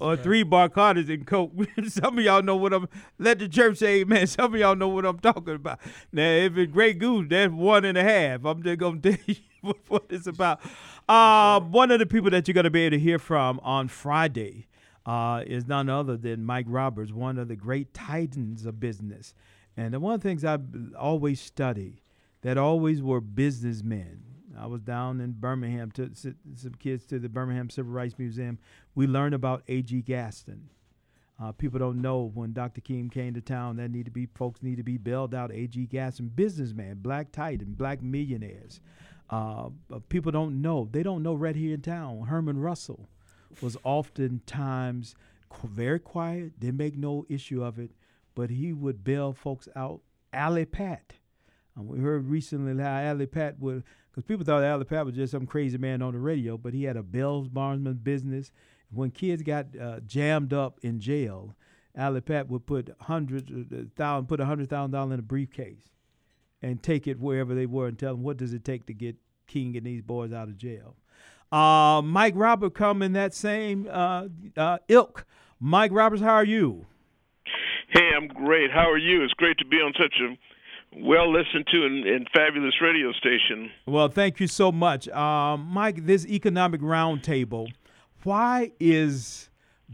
Or three Bacardi's and coke. Some of y'all know what I'm. Let the church say, Amen. Some of y'all know what I'm talking about. Now, if it's Grey Goose, that's one and a half. I'm just gonna tell you what, it's about. Uh, one of the people that you're gonna be able to hear from on Friday uh, is none other than Mike Roberts, one of the great titans of business. And the one of the things I always study that always were businessmen. I was down in Birmingham to sit some kids to the Birmingham Civil Rights Museum. We learned about A.G. Gaston. Uh, people don't know when Dr. King came to town. That need to be folks need to be bailed out. A.G. Gaston, businessman, black titan, black millionaires. Uh, but people don't know. They don't know right here in town. Herman Russell was oftentimes qu- very quiet, didn't make no issue of it, but he would bail folks out. Alley Pat. Um, we heard recently how Alley Pat would, because people thought Alley Pat was just some crazy man on the radio, but he had a bail bondsman business. When kids got uh, jammed up in jail, Alley Pat would put hundreds, uh, thousand, put a hundred thousand dollars in a briefcase, and take it wherever they were, and tell them what does it take to get King and these boys out of jail. Uh, Mike Robert come in that same uh, uh, ilk. Mike Roberts, how are you? Hey, I'm great. How are you? It's great to be on such a well listened to and, and fabulous radio station. Well, thank you so much, um, Mike. This economic roundtable. Why is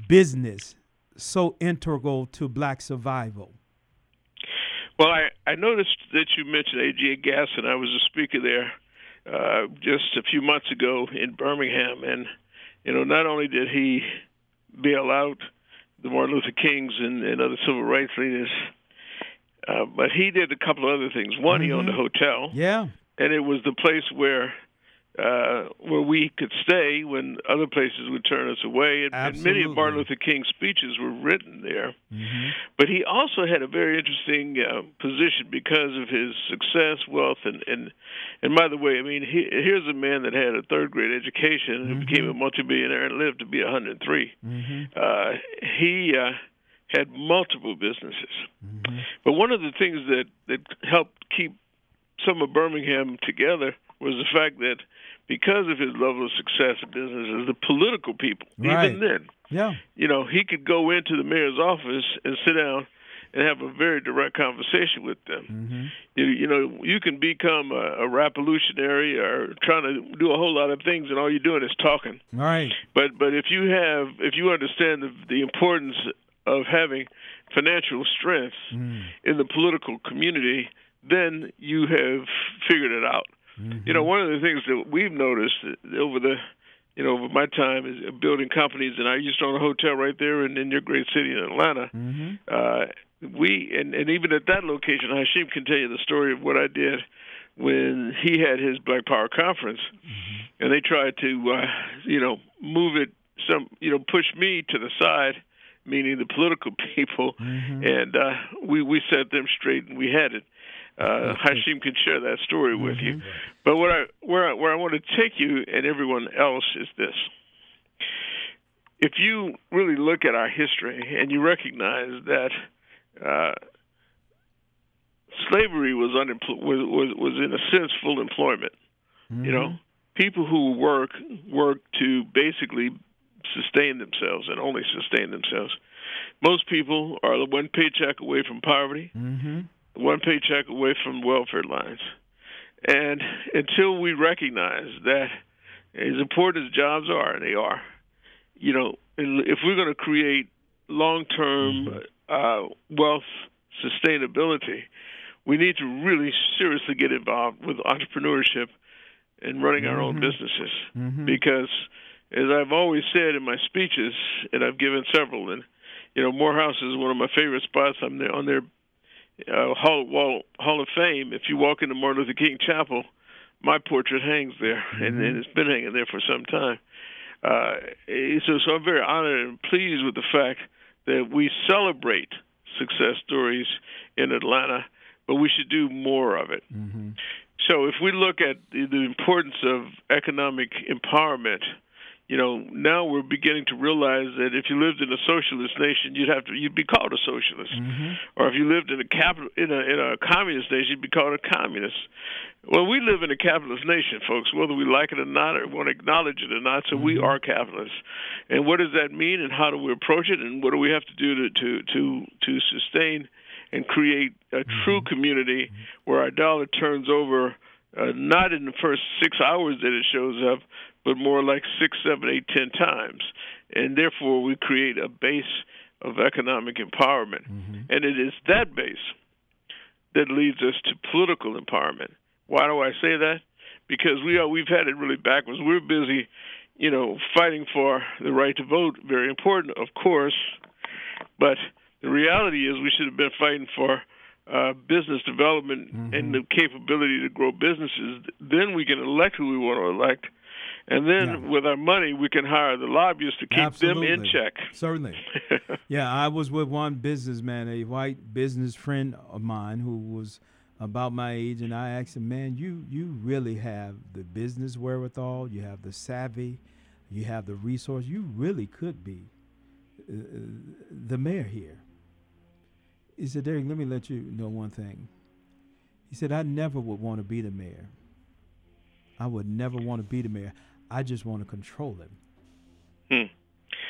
business so integral to Black survival? Well, I, I noticed that you mentioned A.G. Gaston. I was a speaker there uh, just a few months ago in Birmingham, and you know, not only did he bail out the Martin Luther Kings and, and other civil rights leaders, uh, but he did a couple of other things. One, he owned a hotel. Yeah. and it was the place where uh, where we could stay when other places would turn us away. And, and many of Martin Luther King's speeches were written there. But he also had a very interesting uh, position because of his success, wealth, and and and by the way, I mean he, here's a man that had a third grade education who became a multimillionaire and lived to be 103. Uh, he uh, had multiple businesses, mm-hmm. but one of the things that that helped keep some of Birmingham together was the fact that because of his level of success in business, the political people, Right. even then, Yeah. you know, he could go into the mayor's office and sit down and have a very direct conversation with them. Mm-hmm. You, you know, you can become a, a revolutionary or trying to do a whole lot of things, and all you're doing is talking. Right. But but if you have if you understand the, the importance of having financial strength in the political community, then you have figured it out. You know, one of the things that we've noticed over the you know over my time is building companies, and I used to own a hotel right there in, in your great city in Atlanta. Uh, we and, and even at that location, Hashim can tell you the story of what I did when he had his Black Power conference, and they tried to uh, you know move it some you know push me to the side, meaning the political people, and uh, we we set them straight and we had it. uh, Hashim can share that story mm-hmm. with you. Mm-hmm. But what I where I, where I want to take you and everyone else is this: if you really look at our history and you recognize that uh, slavery was, unempl- was was was in a sense full employment, mm-hmm. you know, people who work work to basically sustain themselves and only sustain themselves. Most people are one paycheck away from poverty. Mm-hmm one paycheck away from welfare lines. And until we recognize that, as important as jobs are, and they are, you know, if we're going to create long-term mm-hmm. uh, wealth sustainability, we need to really seriously get involved with entrepreneurship and running mm-hmm. our own mm-hmm. businesses. Mm-hmm. Because, as I've always said in my speeches, and I've given several, and you know, Morehouse is one of my favorite spots. I'm there on their uh, Hall, Wall, Hall of Fame, if you walk into Martin Luther King Chapel, my portrait hangs there, mm-hmm. and, and it's been hanging there for some time. Uh, so, so I'm very honored and pleased with the fact that we celebrate success stories in Atlanta, but we should do more of it. Mm-hmm. So, if we look at the, the importance of economic empowerment you know, now we're beginning to realize that if you lived in a socialist nation, you'd have to you'd be called a socialist, mm-hmm. or if you lived in a capital in a in a communist nation, you'd be called a communist. Well, we live in a capitalist nation, folks, whether we like it or not, or want to acknowledge it or not. So mm-hmm. we are capitalists. And what does that mean, and how do we approach it, and what do we have to do to to to to sustain and create a mm-hmm. true community where our dollar turns over? Uh, not in the first six hours that it shows up, but more like six, seven, eight, ten times. And therefore, we create a base of economic empowerment. Mm-hmm. And it is that base that leads us to political empowerment. Why do I say that? Because we are we've had it really backwards. We're busy, you know, fighting for the right to vote. Very important, of course, but the reality is we should have been fighting for uh, business development mm-hmm. and the capability to grow businesses. Then we can elect who we want to elect, and then yeah. with our money, we can hire the lobbyists to keep Absolutely. them in check. Certainly. yeah, I was with one businessman, a white business friend of mine who was about my age, and I asked him, "Man, you you really have the business wherewithal, you have the savvy, you have the resource. You really could be uh, the mayor here." He said, "Derrick, let me let you know one thing." He said, "I never would want to be the mayor." I would never want to be the mayor. I just want to control him. Hmm.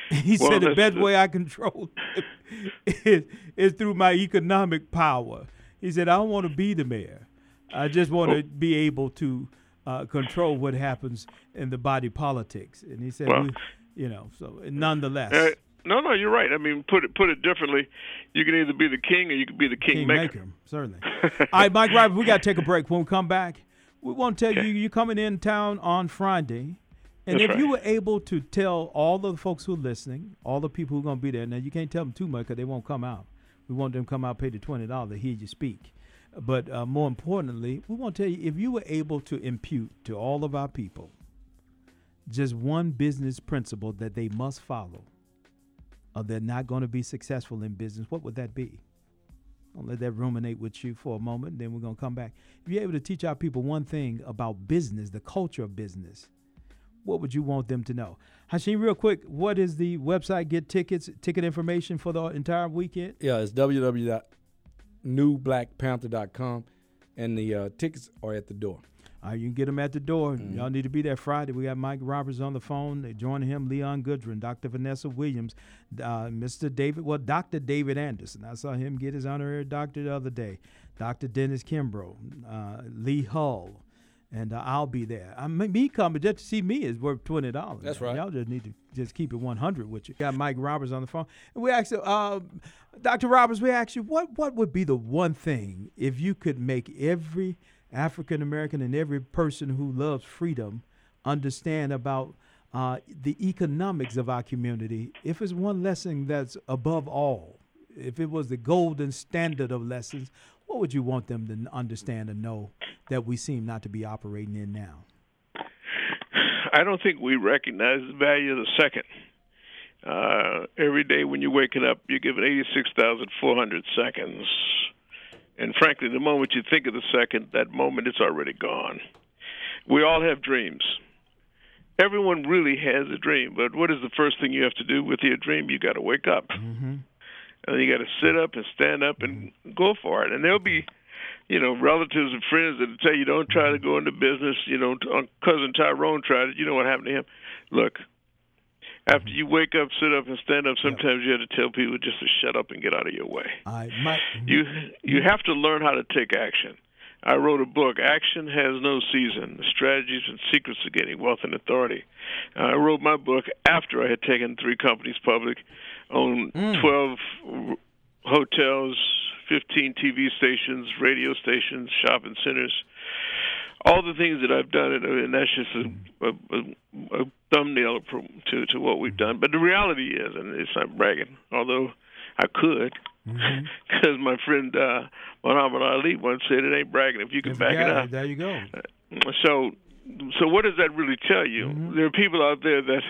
He well, said the best way I control him is, is through my economic power. He said, I don't want to be the mayor. I just want well, to be able to uh, control what happens in the body politics. And he said, well, you know, so nonetheless. Uh, no, no, you're right. I mean, put it put it differently. You can either be the king or you can be the king, king. Certainly. All right, Mike Roberts, we got to take a break. When we come back, we want to tell okay. you you're coming in town on Friday. And That's if right. you were able to tell all the folks who are listening, all the people who are going to be there, now you can't tell them too much because they won't come out. We want them to come out, pay the twenty dollars to hear you speak. But uh, more importantly, we want to tell you if you were able to impute to all of our people just one business principle that they must follow, or they're not going to be successful in business, what would that be? I'll let that ruminate with you for a moment, then we're going to come back. If you're able to teach our people one thing about business, the culture of business, what would you want them to know? Hashim, real quick, what is the website? Get tickets, ticket information for the entire weekend? Yeah, it's www.newblackpanther.com, and the uh, tickets are at the door. Uh, you can get them at the door. Mm-hmm. Y'all need to be there Friday. We got Mike Roberts on the phone. They join him, Leon Goodrin, Dr. Vanessa Williams, uh, Mr. David, well, Dr. David Anderson. I saw him get his honorary doctor the other day. Dr. Dennis Kimbro, uh, Lee Hull, and uh, I'll be there. I mean, me coming just to see me is worth twenty dollars. That's right. Y'all just need to just keep it one hundred with you. Got Mike Roberts on the phone, and we asked uh, Dr. Roberts. We asked you what what would be the one thing if you could make every African American and every person who loves freedom understand about uh, the economics of our community. If it's one lesson that's above all, if it was the golden standard of lessons, what would you want them to understand and know that we seem not to be operating in now? I don't think we recognize the value of the second. Uh, every day when you're waking up, you're given 86,400 seconds And frankly, the moment you think of the second, that moment it's already gone. We all have dreams. Everyone really has a dream, but what is the first thing you have to do with your dream? You got to wake up. Mm-hmm. And you got to sit up and stand up and go for it. And there'll be, you know, relatives and friends that tell you don't try to go into business. You know, cousin Tyrone tried it. You know what happened to him? Look, after you wake up, sit up, and stand up, sometimes you have to tell people just to shut up and get out of your way. I, my, you you have to learn how to take action. I wrote a book, Action Has No Season: The Strategies and Secrets of Gaining Wealth and Authority. I wrote my book after I had taken three companies public, owned mm. 12 hotels, 15 TV stations, radio stations, shopping centers, all the things that I've done, and that's just a, a, a thumbnail to to what we've done. But the reality is, and it's not bragging, although I could, because mm-hmm. my friend uh, Muhammad Ali once said, "It ain't bragging if you can back it up." There you go. So, so what does that really tell you? Mm-hmm. There are people out there that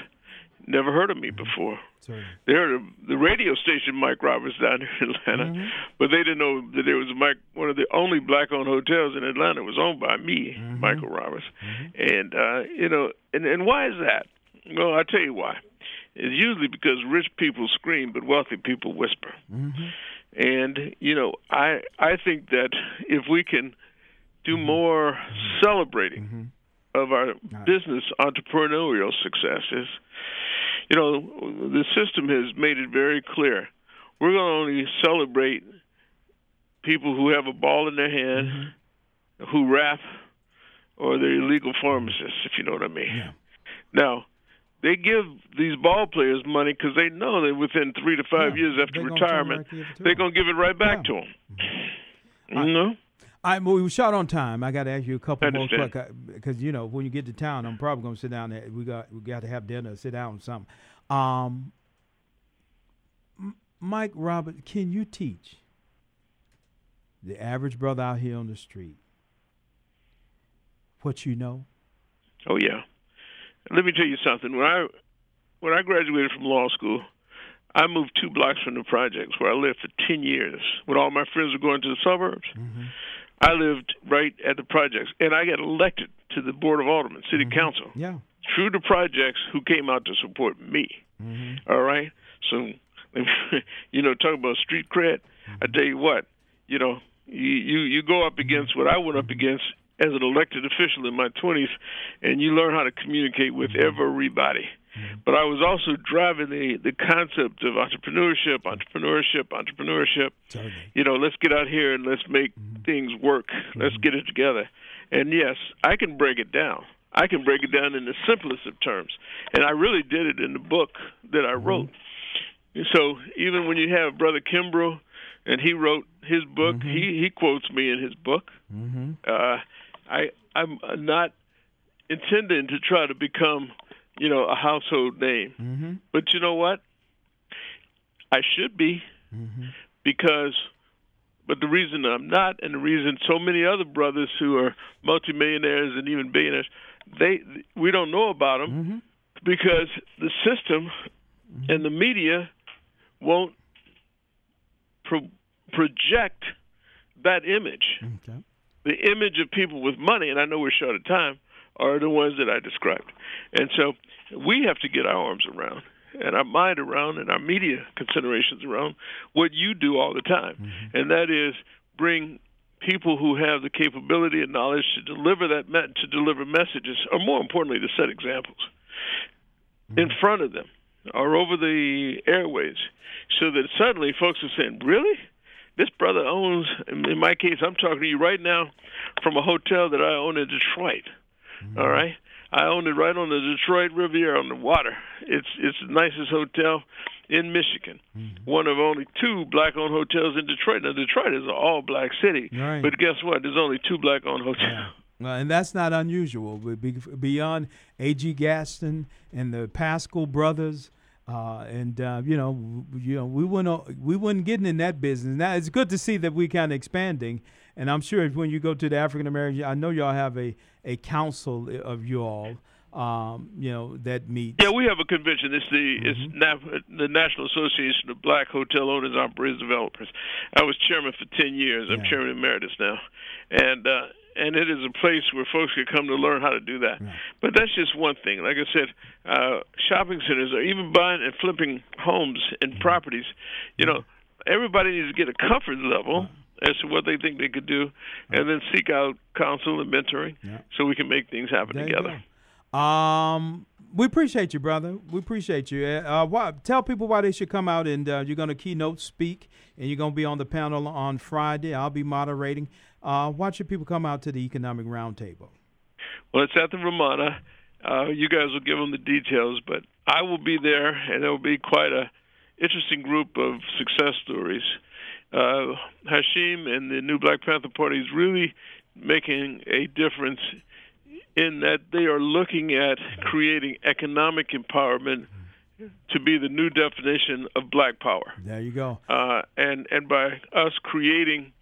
never heard of me before. Sorry. They heard of the radio station Mike Roberts down here in Atlanta, mm-hmm. but they didn't know that there was Mike, one of the only black-owned hotels in Atlanta was owned by me, mm-hmm. Michael Roberts. Mm-hmm. And uh, you know, and and why is that? Well, I'll tell you why. It's usually because rich people scream, but wealthy people whisper. Mm-hmm. And you know, I I think that if we can do Mm-hmm. more celebrating Mm-hmm. Of our business entrepreneurial successes, you know, the system has made it very clear. We're going to only celebrate people who have a ball in their hand, Mm-hmm. who rap, or they're illegal pharmacists, if you know what I mean. Yeah. Now, they give these ball players money because they know that within three to five Yeah, years after they're gonna retirement, right to give it to they're going to give it right back Yeah. to them. I- You know? I well, we were short on time. I got to ask you a couple more because you know when you get to town, I'm probably going to sit down there. We got we got to have dinner, sit down, or something. Um, Mike Robert, can you teach the average brother out here on the street what you know? Oh yeah. Let me tell you something. When I when I graduated from law school, I moved two blocks from the projects where I lived for ten years. When all my friends were going to the suburbs, I lived right at the projects, and I got elected to the board of aldermen, city mm-hmm. council, Yeah. through the projects who came out to support me. Mm-hmm. All right. So, you know, talk about street cred. I mm-hmm. tell you what, you know, you, you you go up against what I went up against as an elected official in my 20s, and you learn how to communicate with mm-hmm. everybody. Mm-hmm. But I was also driving the the concept of entrepreneurship, entrepreneurship, entrepreneurship. Certainly. You know, let's get out here and let's make mm-hmm. things work. Let's mm-hmm. get it together. And yes, I can break it down. I can break it down in the simplest of terms, and I really did it in the book that I wrote. So even when you have Brother Kimbro, and he wrote his book, he he quotes me in his book. Mm-hmm. Uh, I I'm not intending to try to become, you know, a household name, Mm-hmm. but you know what? I should be Mm-hmm. because but the reason I'm not and the reason so many other brothers who are multimillionaires and even billionaires they we don't know about them Mm-hmm. because the system and the media won't pro- project that image Okay. the image of people with money, and I know we're short of time, are the ones that I described. And so we have to get our arms around and our mind around and our media considerations around what you do all the time, mm-hmm. and that is bring people who have the capability and knowledge to deliver that me- to deliver messages, or more importantly, to set examples mm-hmm. in front of them or over the airways, so that suddenly folks are saying, "Really." This brother owns, in my case, I'm talking to you right now from a hotel that I own in Detroit. All right, I own it right on the Detroit Riviera on the water. It's it's the nicest hotel in Michigan. One of only two black-owned hotels in Detroit. Now Detroit is an all-black city, Right. but guess what? There's only two black-owned hotels. Well, and that's not unusual. Beyond A.G. Gaston and the Paschal brothers, uh, and uh, you know, you know, we wouldn't we wouldn't get in that business. Now it's good to see that we kind of expanding, and I'm sure when you go to the African American, I know y'all have a a council of you all. um, you know, that meets. Yeah, we have a convention. It's the mm-hmm. it's Na- the National Association of Black Hotel Owners, Operators, Developers. I was chairman for ten years. I'm chairman emeritus now, and uh, and it is a place where folks can come to learn how to do that. Yeah. But that's just one thing. Like I said, uh, shopping centers or even buying and flipping homes and mm-hmm. properties. You know, everybody needs to get a comfort level as to what they think they could do, and then seek out counsel and mentoring yeah. so we can make things happen there together. Um, we appreciate you, brother. We appreciate you. Uh, why, tell people why they should come out and uh, you're going to keynote speak and you're going to be on the panel on Friday. I'll be moderating. Uh, why should people come out to the Economic Roundtable? Well, it's at the Ramada. Uh, you guys will give them the details, but I will be there, and it will be quite a interesting group of success stories. Uh, Hashim and the new Black Panther Party is really making a difference in that they are looking at creating economic empowerment to be the new definition of black power. There you go. Uh, and and by us creating,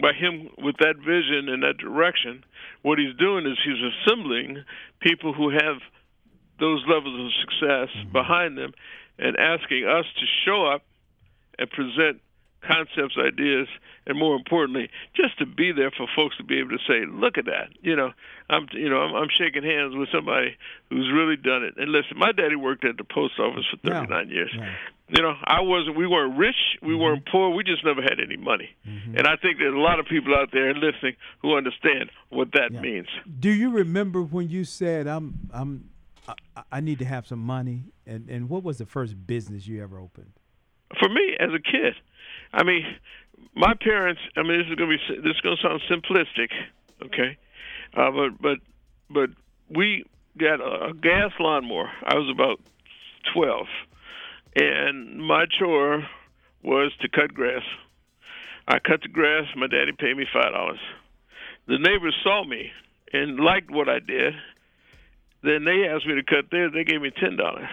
by him with that vision and that direction, what he's doing is he's assembling people who have those levels of success mm-hmm. behind them, and asking us to show up and present concepts, ideas, and more importantly, just to be there for folks to be able to say, "Look at that!" You know, I'm you know I'm, I'm shaking hands with somebody who's really done it. And listen, my daddy worked at the post office for 39 yeah. years. Yeah. You know, I wasn't. We weren't rich. We mm-hmm. weren't poor. We just never had any money. Mm-hmm. And I think there's a lot of people out there listening who understand what that yeah. means. Do you remember when you said, "I'm I'm I, I need to have some money"? And and what was the first business you ever opened? For me, as a kid, I mean, my parents. I mean, this is gonna be this is gonna sound simplistic, okay? Uh, but but but we got a, a gas lawnmower. I was about twelve, and my chore was to cut grass. I cut the grass. My daddy paid me five dollars. The neighbors saw me and liked what I did. Then they asked me to cut theirs. They gave me ten dollars.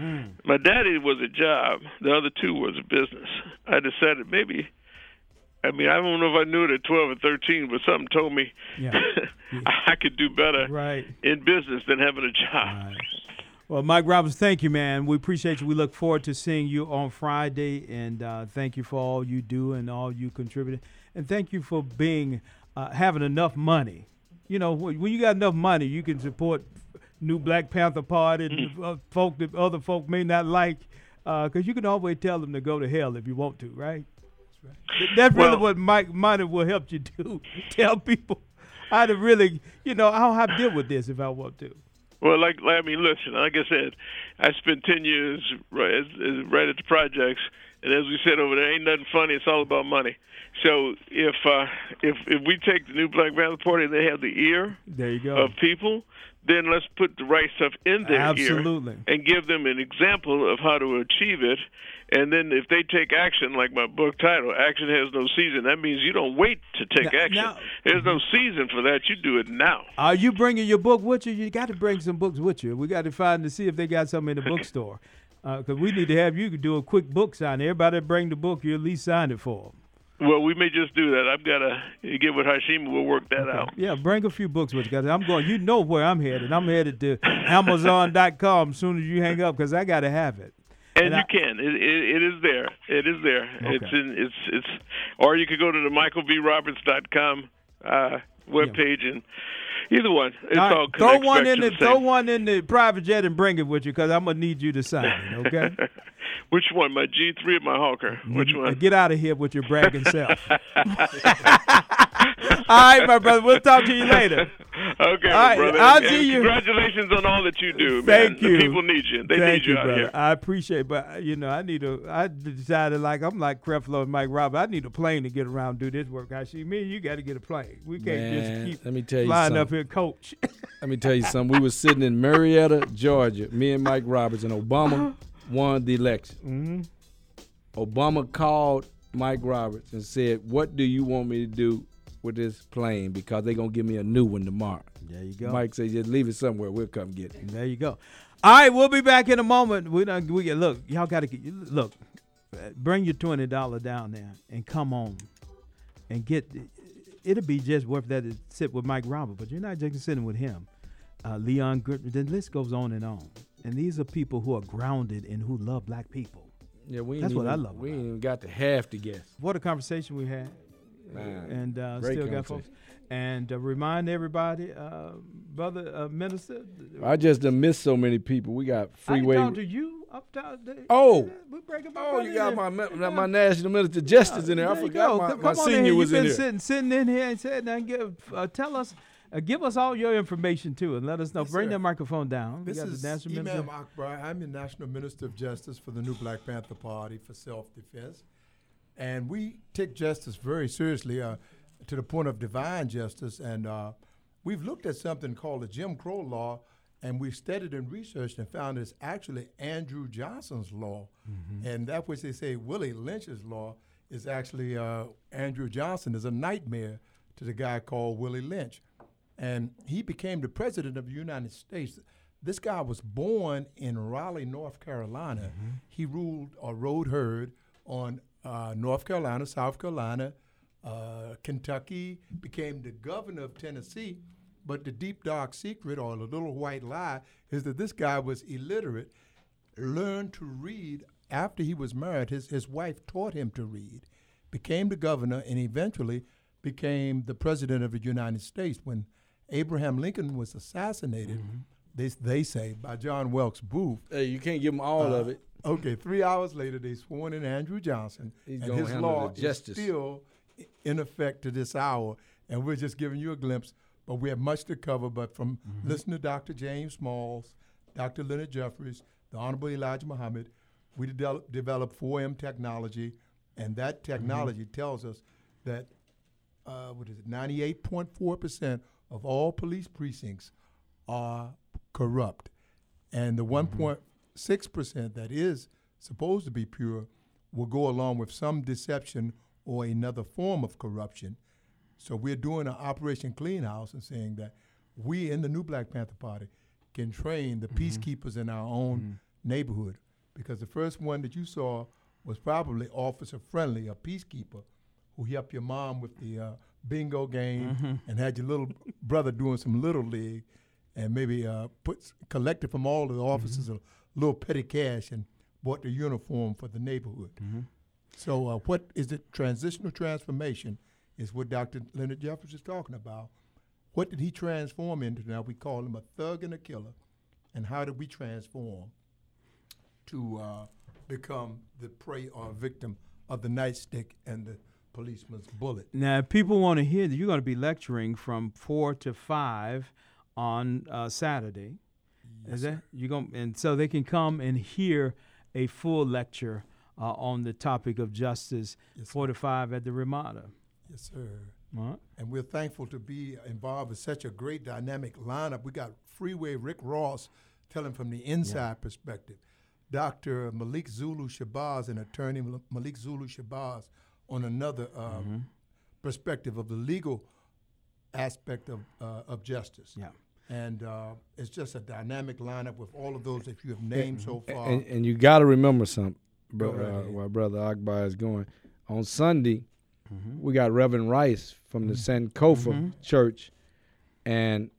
Mm. My daddy was a job. The other two was a business. I decided maybe. I mean, I don't know if I knew it at 12 or 13, but something told me yeah. I could do better right. in business than having a job. Right. Well, Mike Roberts, thank you, man. We appreciate you. We look forward to seeing you on Friday, and uh, thank you for all you do and all you contributed, and thank you for being uh, having enough money. You know, when you got enough money, you can support new Black Panther Party, mm. uh, folk that other folk may not like, because uh, you can always tell them to go to hell if you want to, right? That's, right. That's really what Mike Money will help you do. tell people how to really, you know, how I deal with this if I want to. Well, like, I mean, listen, like I said, I spent 10 years right, right at the projects, and as we said over there, ain't nothing funny. It's all about money. So if uh, if if we take the new Black Panther Party, they have the ear there you go. of people then let's put the right stuff in their Absolutely. ear and give them an example of how to achieve it. And then if they take action, like my book title, Action Has No Season, that means you don't wait to take now, action. Now, There's no season for that. You do it now. Are you bringing your book with you? You got to bring some books with you. We got to find to see if they got some in the bookstore. Because uh, we need to have you do a quick book sign. Everybody bring the book, you at least sign it for them. Well, we may just do that. I've got to get with Hashim. We'll work that okay. out. Yeah, bring a few books with you guys. I'm going. You know where I'm headed. I'm headed to Amazon.com as soon as you hang up because I got to have it. And, and you I, can. It, it, it is there. It is there. Okay. It's in. It's it's. Or you could go to the MichaelVRoberts.com uh, webpage yeah. and Either one. It's all, all throw one in the, the throw one in the private jet and bring it with you because I'm gonna need you to sign it. Okay. Which one, my G3 or my Hawker? Which one? Get out of here with your bragging self. all right, my brother. We'll talk to you later. Okay, all right, brother. I'll and see you. Congratulations on all that you do, Thank man. you. The people need you. They Thank need you, you out brother. here. I appreciate, it, but uh, you know, I need a. I decided like I'm like Creflo and Mike Roberts. I need a plane to get around do this work. I see me. You got to get a plane. We can't man, just keep let me tell you flying something. up here, coach. let me tell you something. We were sitting in Marietta, Georgia. Me and Mike Roberts and Obama won the election. Mm-hmm. Obama called Mike Roberts and said, "What do you want me to do with this plane? Because they're gonna give me a new one tomorrow." There you go. Mike said, "Just leave it somewhere. We'll come get it." There you go. All right, we'll be back in a moment. We don't. We look. Y'all got to look. Bring your twenty dollar down there and come on, and get. It'll be just worth that to sit with Mike Roberts, but you're not just sitting with him. uh, Leon Goodman. The list goes on and on. And these are people who are grounded and who love black people. Yeah, we That's ain't what I love We ain't even got to half to guess. What a conversation we had. Man, and uh, great still got folks. And uh, remind everybody, uh, brother uh, minister. I just done missed so many people. We got freeway. I talked to you up top. there. Oh. we breaking my Oh, you got there. my ma- my national minister justice in there. I There you forgot go. my, Come- my come on in senior here. was You've in been there. sitting, sitting in here and said, "Now give, uh, tell us, uh, give us all your information too, and let us know. Yes, Bring sir. that microphone down. This we got is the national Imam. Akbar. I'm the National Minister of Justice for the new Black Panther Party for self-defense, and we take justice very seriously uh, to the point of divine justice. And uh, we've looked at something called the Jim Crow law, and we studied and researched and found it's actually Andrew Johnson's law, and that which they say Willie Lynch's law is actually uh, Andrew Johnson is a nightmare to the guy called Willie Lynch and he became the president of the United States. This guy was born in Raleigh, North Carolina. He ruled or rode herd on uh, North Carolina, South Carolina, uh, Kentucky, became the governor of Tennessee. But the deep, dark secret or the little white lie is that this guy was illiterate, learned to read after he was married. His, his wife taught him to read, became the governor, and eventually became the president of the United States. When Abraham Lincoln was assassinated, they, they say, by John Wilkes Booth. Hey, you can't give them all uh, of it. Okay, three hours later, they sworn in Andrew Johnson, He's and his law is still in effect to this hour. And we're just giving you a glimpse, but we have much to cover. But from Mm-hmm. listening to Dr. James Smalls, Dr. Leonard Jeffries, the Honorable Elijah Muhammad, we develop, developed 4M technology, and that Mm-hmm. technology tells us that uh, what is it, 98.4% of all police precincts are corrupt. And the 1.6% that is supposed to be pure will go along with some deception or another form of corruption. So we're doing an Operation Clean House and saying that we in the new Black Panther Party can train the peacekeepers in our own neighborhood. Because the first one that you saw was probably Officer Friendly, a peacekeeper who helped your mom with the uh, bingo game and had your little brother doing some little league and maybe uh, put collected from all the officers a little petty cash and bought the uniform for the neighborhood. So uh, what is it? Transitional transformation is what Dr. Leonard Jeffries is talking about. What did he transform into? Now we call him a thug and a killer. And how did we transform to uh, become the prey or victim of the nightstick and the policeman's bullet? Now, if people want to hear that, you're going to be lecturing from four to five on uh, Saturday. Is that you going and so they can come and hear a full lecture uh, on the topic of justice, Yes, four to five at the Ramada. Yes, sir. Right. And we're thankful to be involved with such a great dynamic lineup. We got Freeway Rick Ross telling from the inside perspective. Dr. Malik Zulu Shabazz and attorney Malik Zulu Shabazz on another um, perspective of the legal aspect of, uh, of justice. Yeah. And uh, it's just a dynamic lineup with all of those that you have named so far. And, and you got to remember something, bro, uh, Brother Akbar is going. On Sunday, Mm-hmm. we got Reverend Rice from the mm-hmm. Sankofa mm-hmm. Church. And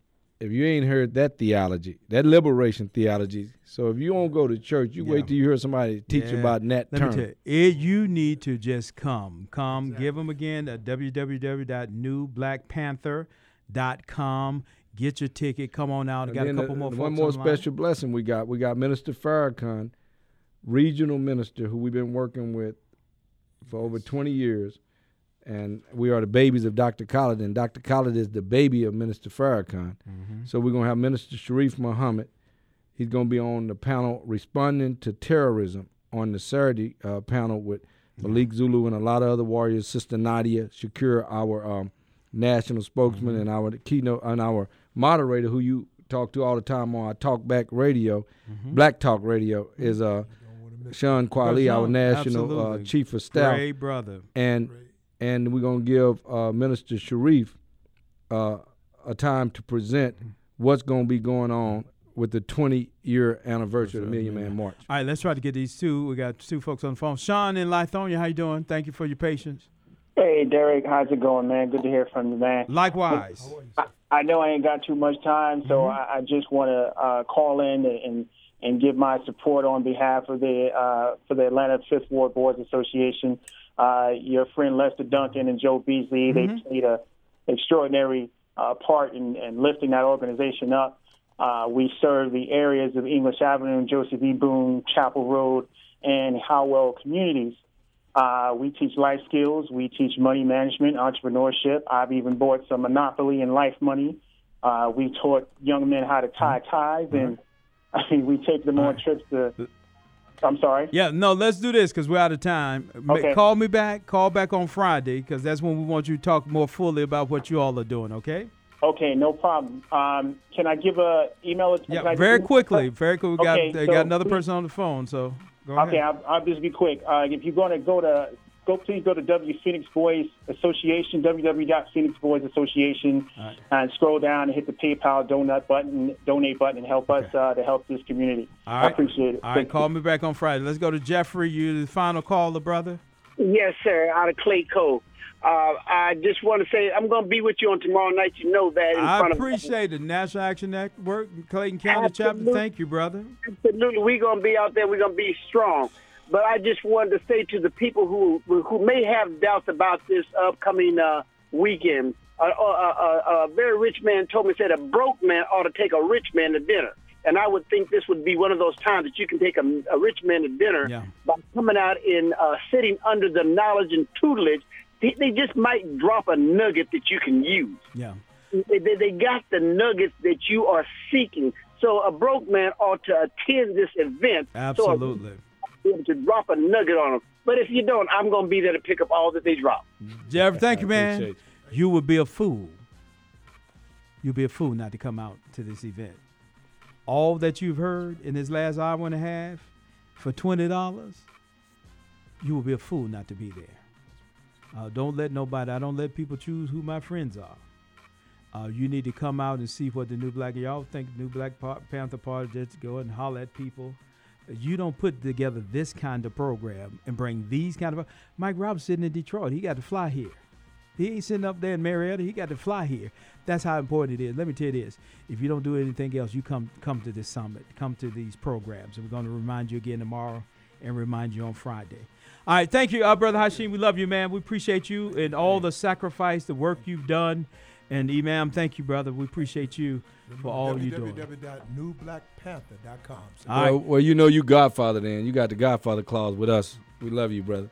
if you ain't heard that theology, that liberation theology, so if you don't go to church, you Yeah. wait till you hear somebody teach you Yeah. about Nat Let Turner. me tell you, it, you need to just come. Come, give them again at www.newblackpanther.com. Get your ticket. Come on out. And got a couple the- more One more online. special blessing we got. We got Minister Farrakhan, regional minister who we've been working with for over 20 years. And we are the babies of Dr. Khalid, and Dr. Khalid is the baby of Minister Farrakhan. Mm-hmm. So we're going to have Minister Sharif Muhammad. He's going to be on the panel responding to terrorism on the Saturday uh, panel with Malik Zulu and a lot of other warriors. Sister Nadia Shakur, our um, national spokesman, Mm-hmm. and our keynote and our moderator, who you talk to all the time on our Talk Back Radio, Black Talk Radio, is uh, Sean Kweli, our national uh, chief of staff, Great brother. and and we're gonna give uh, Minister Sharif uh, a time to present what's gonna be going on with the 20 year anniversary of the Million Man March. All right, let's try to get these two. We got two folks on the phone. Sean in Lithonia, how you doing? Thank you for your patience. Hey, Derrick, how's it going, man? Good to hear from you, man. Likewise. I, I know I ain't got too much time, so Mm-hmm. I, I just want to uh, call in and and give my support on behalf of the uh, for the Atlanta Fifth Ward Boards Association. Uh, your friend Lester Duncan and Joe Beasley, they played an extraordinary uh, part in, in lifting that organization up. Uh, we serve the areas of English Avenue, Joseph E. Boone, Chapel Road, and Howell communities. Uh, we teach life skills. We teach money management, entrepreneurship. I've even bought some Monopoly and life money. Uh, we taught young men how to tie ties, and I mean, we take them on trips to. I'm sorry. Yeah, no, let's do this because we're out of time. Okay. Call me back. Call back on Friday because that's when we want you to talk more fully about what you all are doing. Okay? Okay, no problem. Um, can I give a email? Yeah, very quickly. Very quickly. We got Okay, they so got another person on the phone. So go Okay, ahead. I'll, I'll just be quick. Uh, if you're going to go to go, please go to W Phoenix Boys Association, www.phoenix Boys Association, right. and scroll down and hit the PayPal donut button, donate button, and help us uh, to help this community. All I right. appreciate it. All right, Thank you. call me back on Friday. Let's go to Jeffrey. You the final caller, brother. Yes, sir. Out of Clay Cove. Uh, I just want to say I'm going to be with you on tomorrow night. You know that in I front of appreciate the National Action Network, Clayton County chapter. Thank you, brother. Absolutely, we're going to be out there. We're going to be strong. But I just wanted to say to the people who who may have doubts about this upcoming uh, weekend, a, a, a, a very rich man told me said a broke man ought to take a rich man to dinner. And I would think this would be one of those times that you can take a, a rich man to dinner Yeah. by coming out and uh, sitting under the knowledge and tutelage. They, they just might drop a nugget that you can use Yeah. they, they, they got the nuggets that you are seeking. So a broke man ought to attend this event. Absolutely. So be able to drop a nugget on them. But if you don't, I'm going to be there to pick up all that they drop. Jeff, thank you, man. appreciate You would be a fool. You'd be a fool not to come out to this event. All that you've heard in this last hour and a half for twenty dollars, you will be a fool not to be there. Uh, don't let nobody. I don't let people choose who my friends are. Uh, you need to come out and see what the new black. Y'all think New Black Panther Party just go and holler at people. You don't put together this kind of program and bring these kind of. Mike Roberts sitting in Detroit. He got to fly here. He ain't sitting up there in Marietta. He got to fly here. That's how important it is. Let me tell you this: if you don't do anything else, you come come to this summit, come to these programs, and we're going to remind you again tomorrow and remind you on Friday. All right, thank you, uh, brother Hashim. We love you, man. We appreciate you and all the sacrifice, the work you've done. And Imam, thank you, brother. We appreciate you for all you doing. www.newblackpanther.com. All right. Well, well, you know you Godfather then. You got the Godfather clause with us. We love you, brother.